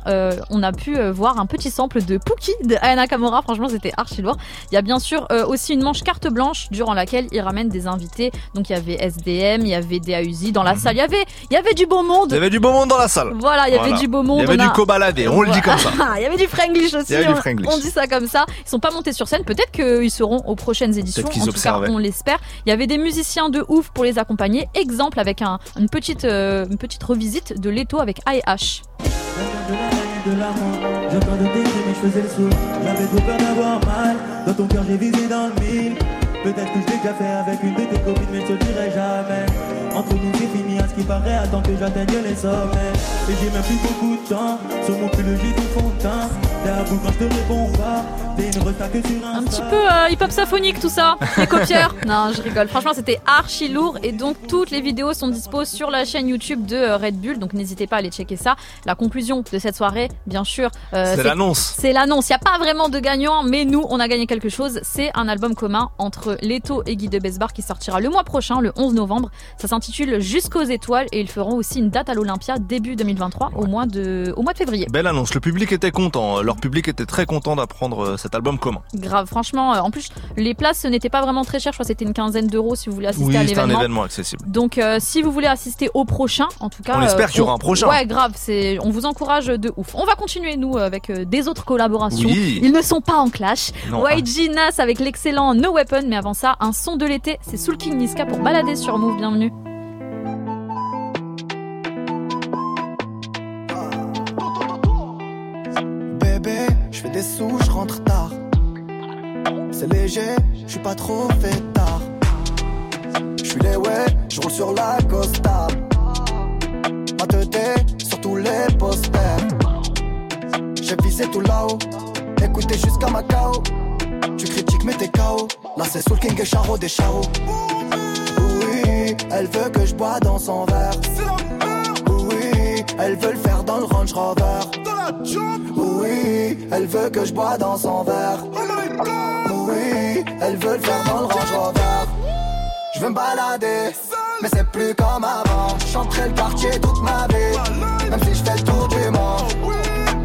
on a pu voir un petit sample de Pookie de Ayana Kamora. Franchement, c'était archi lourd. Il y a bien sûr aussi une manche carte blanche durant laquelle ils ramènent des invités. Donc il y avait SDM, il y avait DAUZI dans la salle. Il y avait, il y avait du beau monde. Il y avait du beau monde dans la salle. Voilà, il y avait du beau monde. Il y avait on du a- cobaladé, on le dit comme ça. <laughs> il y avait du Franglish aussi. Il y avait du on- Franglish. On dit ça comme ça. Ils sont pas montés sur scène. Peut-être qu'ils seront aux prochaines éditions. En tout cas, observaient. on l'espère. Il y avait des musiciens de ouf pour les accompagner. Exemple avec un, une petite, euh, une petite revisite de Leto avec AH. de l'amour. J'entends de tes mais je faisais le sourd. J'avais trop peur d'avoir mal. Dans ton cœur, j'ai visé dans le mille. Peut-être que je l'ai déjà fait avec une de tes copines, mais je te le dirai jamais. Entre nous, c'est fini à ce qui paraît. Attends que j'atteigne les sommets. Et j'ai même plus beaucoup de temps. Sur mon pull, j'ai du fond de teint. Un petit peu euh, hip-hop symphonique tout ça, les copieurs. <laughs> non, je rigole. Franchement, c'était archi lourd et donc toutes les vidéos sont dispo sur la chaîne YouTube de euh, Red Bull. Donc n'hésitez pas à aller checker ça. La conclusion de cette soirée, bien sûr, euh, C'est l'annonce. C'est l'annonce. Il y a pas vraiment de gagnant, mais nous, on a gagné quelque chose. C'est un album commun entre Leto et Guy de Besbar qui sortira le mois prochain, le 11 novembre. Ça s'intitule Jusqu'aux étoiles et ils feront aussi une date à l'Olympia début 2023 au mois de au mois de février. Belle annonce. Le public était content. Leur public était très content d'apprendre euh, cet album commun. Grave, franchement. euh, En plus, les places ce n'étaient pas vraiment très chères. Je crois que c'était une quinzaine d'euros si vous voulez assister Oui, à c'est un l'événement. événement accessible. Donc, euh, si vous voulez assister au prochain, en tout cas, On espère qu'il y aura on- un prochain. Ouais, grave. C'est, on vous encourage de ouf. On va continuer nous avec des autres collaborations. Oui. Ils ne sont pas en clash. Non. YG Nas avec l'excellent No Weapon, mais avant ça, un son de l'été. C'est Soul King Niska pour balader sur Move. Bienvenue. Je fais des sous, je rentre tard. C'est léger, je suis pas trop fait tard. Je suis les ouais, je roule sur la Costa. Ma tête sur tous les posters. J'ai visé tout là-haut, écoutez jusqu'à Macao. Tu critiques mais t'es KO. Là c'est Soul King et Charo des Charo. Oui, elle veut que je bois dans son verre. Elle veut le faire dans le Range Rover. Oui, elle veut que je bois dans son verre. Oui, elle veut le faire dans le Range Rover. Je veux me balader, mais c'est plus comme avant. Chanterai le quartier toute ma vie, même si je fais le tour du monde.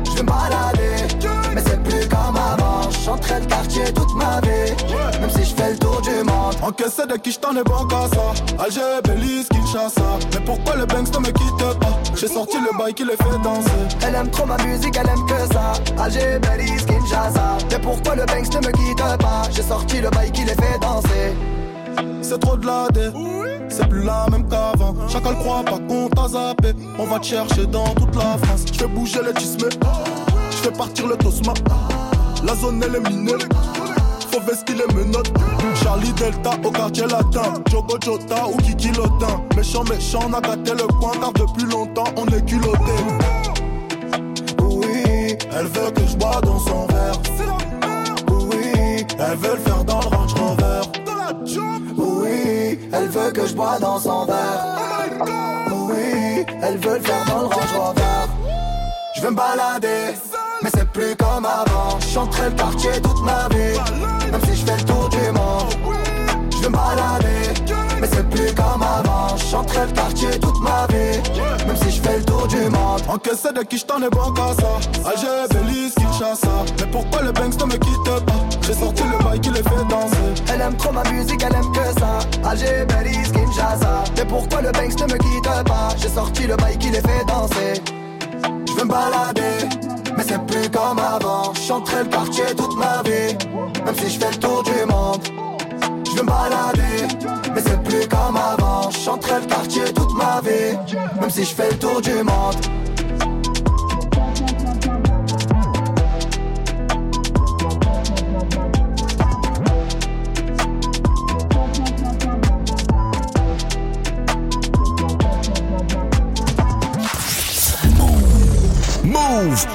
Je veux me balader, chanterai le quartier toute ma vie. Même si je fais le tour du monde. Encaissé de qui je t'en ai bon ça. Alger, Belize, Kinshasa. Mais pourquoi le Banks ne me quitte pas? J'ai sorti le bail qui les fait danser. Elle aime trop ma musique, elle aime que ça. Alger, Belize, Kinshasa. Mais pourquoi le Banks ne me quitte pas? J'ai sorti le bail qui les fait danser. C'est trop de la dé. C'est plus la même qu'avant. Chacun le croit pas qu'on t'a zappé. On va te chercher dans toute la France. Je fais bouger les tismes. Je fais partir le tosma. La zone elle est minée. Faut vestir les menottes. Charlie Delta au quartier latin. Jogo Jota ou Kiki Lotin. Méchant, méchant, on a gâté le coin car depuis longtemps on est culotté. Oui, elle veut que je bois dans son verre. Oui, elle veut le faire dans le Range Rover. Oui, elle veut que je bois dans son verre. Oui, elle veut le faire dans le Range Rover. Je veux me balader, mais c'est plus comme avant. Je chanterai le quartier toute ma vie, même si je fais le tour du monde. Je veux me balader, mais c'est plus comme avant. Je chanterai le quartier toute ma vie, même si je fais le tour du monde. Encaissé de qui je t'en ai bon ça. Alger, Belize, Kinshasa. Mais pourquoi le Banks ne me quitte pas? J'ai sorti le bail qui les fait danser. Elle aime trop ma musique, elle aime que ça. Alger, Belize, Kinshasa. Mais pourquoi le Banks ne me quitte pas? J'ai sorti le bail qui les fait danser. Je veux me balader, mais c'est plus comme avant. Je chanterai le quartier toute ma vie, même si je fais le tour du monde. Je veux me balader, mais c'est plus comme avant. Je chanterai le quartier toute ma vie, même si je fais le tour du monde. Move.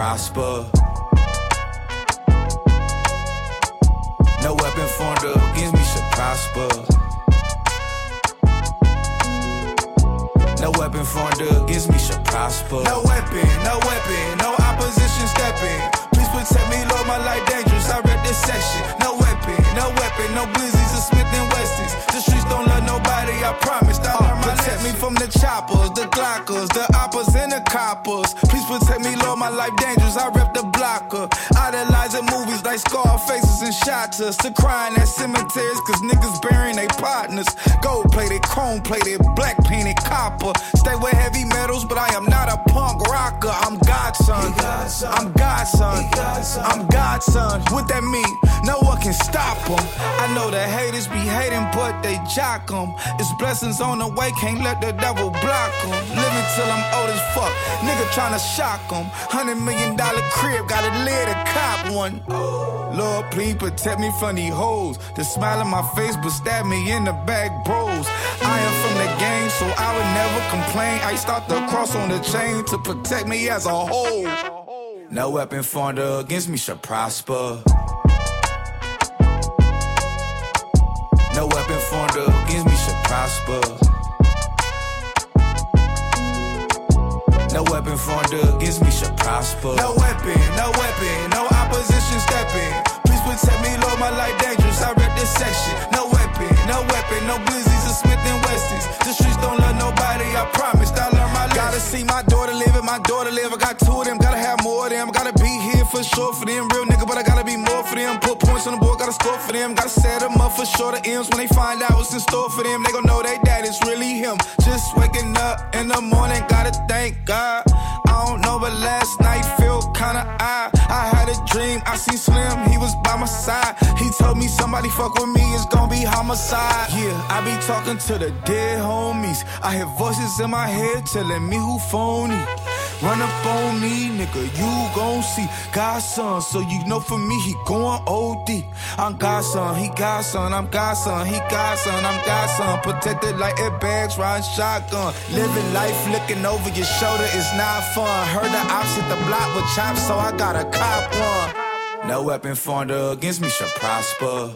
Prosper. No weapon formed against me shall prosper. No weapon formed against me shall prosper. No weapon, no weapon, no opposition stepping. Please protect me, Lord, my life dangerous. I read this section. No weapon, no weapon, no blizzies or Smith and Wessons. The streets don't love nobody, I promise. I learned my protect me from the choppers, the glockers, the oppas and the coppers. Please protect me, Lord, my life dangerous. I rep the blocker. Idolizing movies like Scarfaces and Shotters. To crying at cemeteries, cause niggas burying their partners. Gold plated, chrome plated, black painted copper. Stay with heavy metals, but I am not a punk rocker. I'm Godson. I'm Godson. I'm Godson. What that mean? No one can stop them. I know the haters be hating, but they jock them. It's blessings on the way, can't let the devil block them. Living till I'm old as fuck. Nigga tryna shock them. Hundred million dollar crib, got a lid a cop one. Lord, please protect me from these hoes. The smile on my face, but stab me in the back, bros. I am from the game, so I would never complain. I start the cross on the chain to protect me as a whole. No weapon formed against me shall prosper. No weapon formed against me shall prosper. No weapon formed against me shall prosper. No weapon, no weapon, no opposition stepping. Please protect me, Lord, my life dangerous. I read this section. No weapon, no weapon, no blizzies or Smith and Wessons. The streets don't love nobody, I promise. I learned my lesson. Gotta see my daughter live and my daughter live. I got two of them, for them. Real nigga, but I gotta be more for them. Put points on the board, gotta score for them. Gotta set them up for. The M's when they find out what's in store for them. They gon' know they dad is really him. Just waking up in the morning, gotta thank God. I don't know, but last night dream, I seen Slim, he was by my side. He told me somebody fuck with me, it's gonna be homicide. Yeah, I be talking to the dead homies. I hear voices in my head telling me who phony. Run up on me, nigga, you gon' see Godson, so you know for me he going OD. I'm Godson, he Godson, I'm Godson, he Godson, I'm Godson. Protected like airbags, riding shotgun. Living life looking over your shoulder is not fun. Heard the ops hit the block with chops, so I got a cop one. No weapon formed against me shall prosper.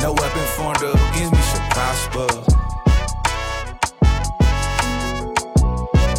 No weapon formed against me shall prosper.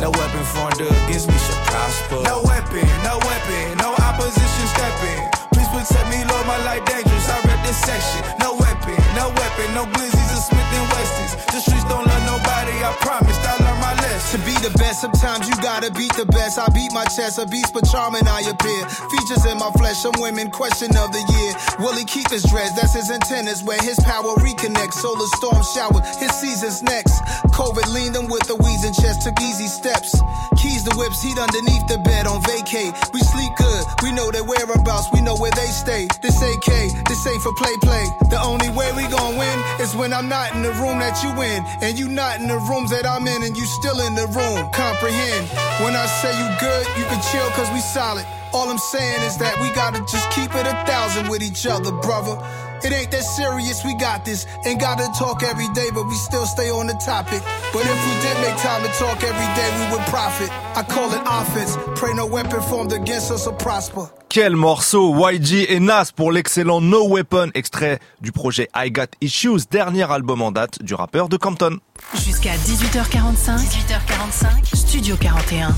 No weapon formed against me should prosper. No weapon, no weapon, no opposition stepping. Protect me, Lord, my life dangerous. I read this section. No weapon, no weapon, no glizzies or Smith and Westies. The streets don't love nobody, I promised I learned my lesson. To be the best, sometimes you gotta beat the best. I beat my chest, a beast but charming I appear. Features in my flesh, some women question of the year. Will he keep his dress? That's his antennas where his power reconnects. Solar storm shower, his season's next. COVID leaned him with a wheezing chest, took easy steps. Keys to whips, heat underneath the bed on vacay. We sleep good, we know their whereabouts, we know where they stay. This AK, this ain't for play play. The only way we gon' win is when I'm not in the room that you in, and you not in the rooms that I'm in, and you still in the room. Comprehend. When I say you good, you can chill cause we solid. All I'm saying is that we gotta just keep it a thousand with each other, brother. It ain't that serious, we got this. Ain't gotta talk every day, but we still stay on the topic. But if we did make time to talk every day, we would profit. I call it offense. Pray no weapon formed against us will prosper. Quel morceau? YG et Nas pour l'excellent No Weapon, extrait du projet I Got Issues, dernier album en date du rappeur de Compton. Jusqu'à 18h45. 18h45. Studio 41.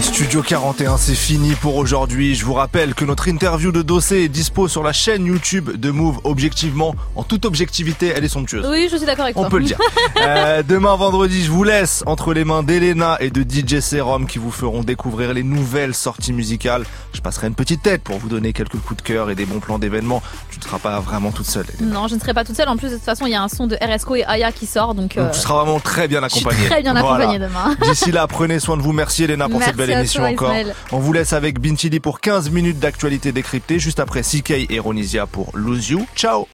Studio 41, c'est fini pour aujourd'hui. Je vous rappelle que notre interview de Dossé est dispo sur la chaîne YouTube de Move. Objectivement, en toute objectivité, elle est somptueuse. Oui, je suis d'accord avec On toi. peut le dire. <laughs> Euh, demain vendredi, je vous laisse entre les mains d'Elena et de DJ Serum qui vous feront découvrir les nouvelles sorties musicales. Je passerai une petite tête pour vous donner quelques coups de cœur et des bons plans d'événements. Tu ne seras pas vraiment toute seule. Elena. Non, je ne serai pas toute seule. En plus, de toute façon, il y a un son de RSCO et Aya qui sort. Donc, euh, Donc, tu seras vraiment très bien je suis accompagné. très bien accompagnée demain. <laughs> D'ici là, prenez soin de vous. Merci Elena pour Merci cette belle émission toi, encore. Ismaël. On vous laisse avec Bintili pour 15 minutes d'actualité décryptée, juste après CK et Ronisia pour Lose You. Ciao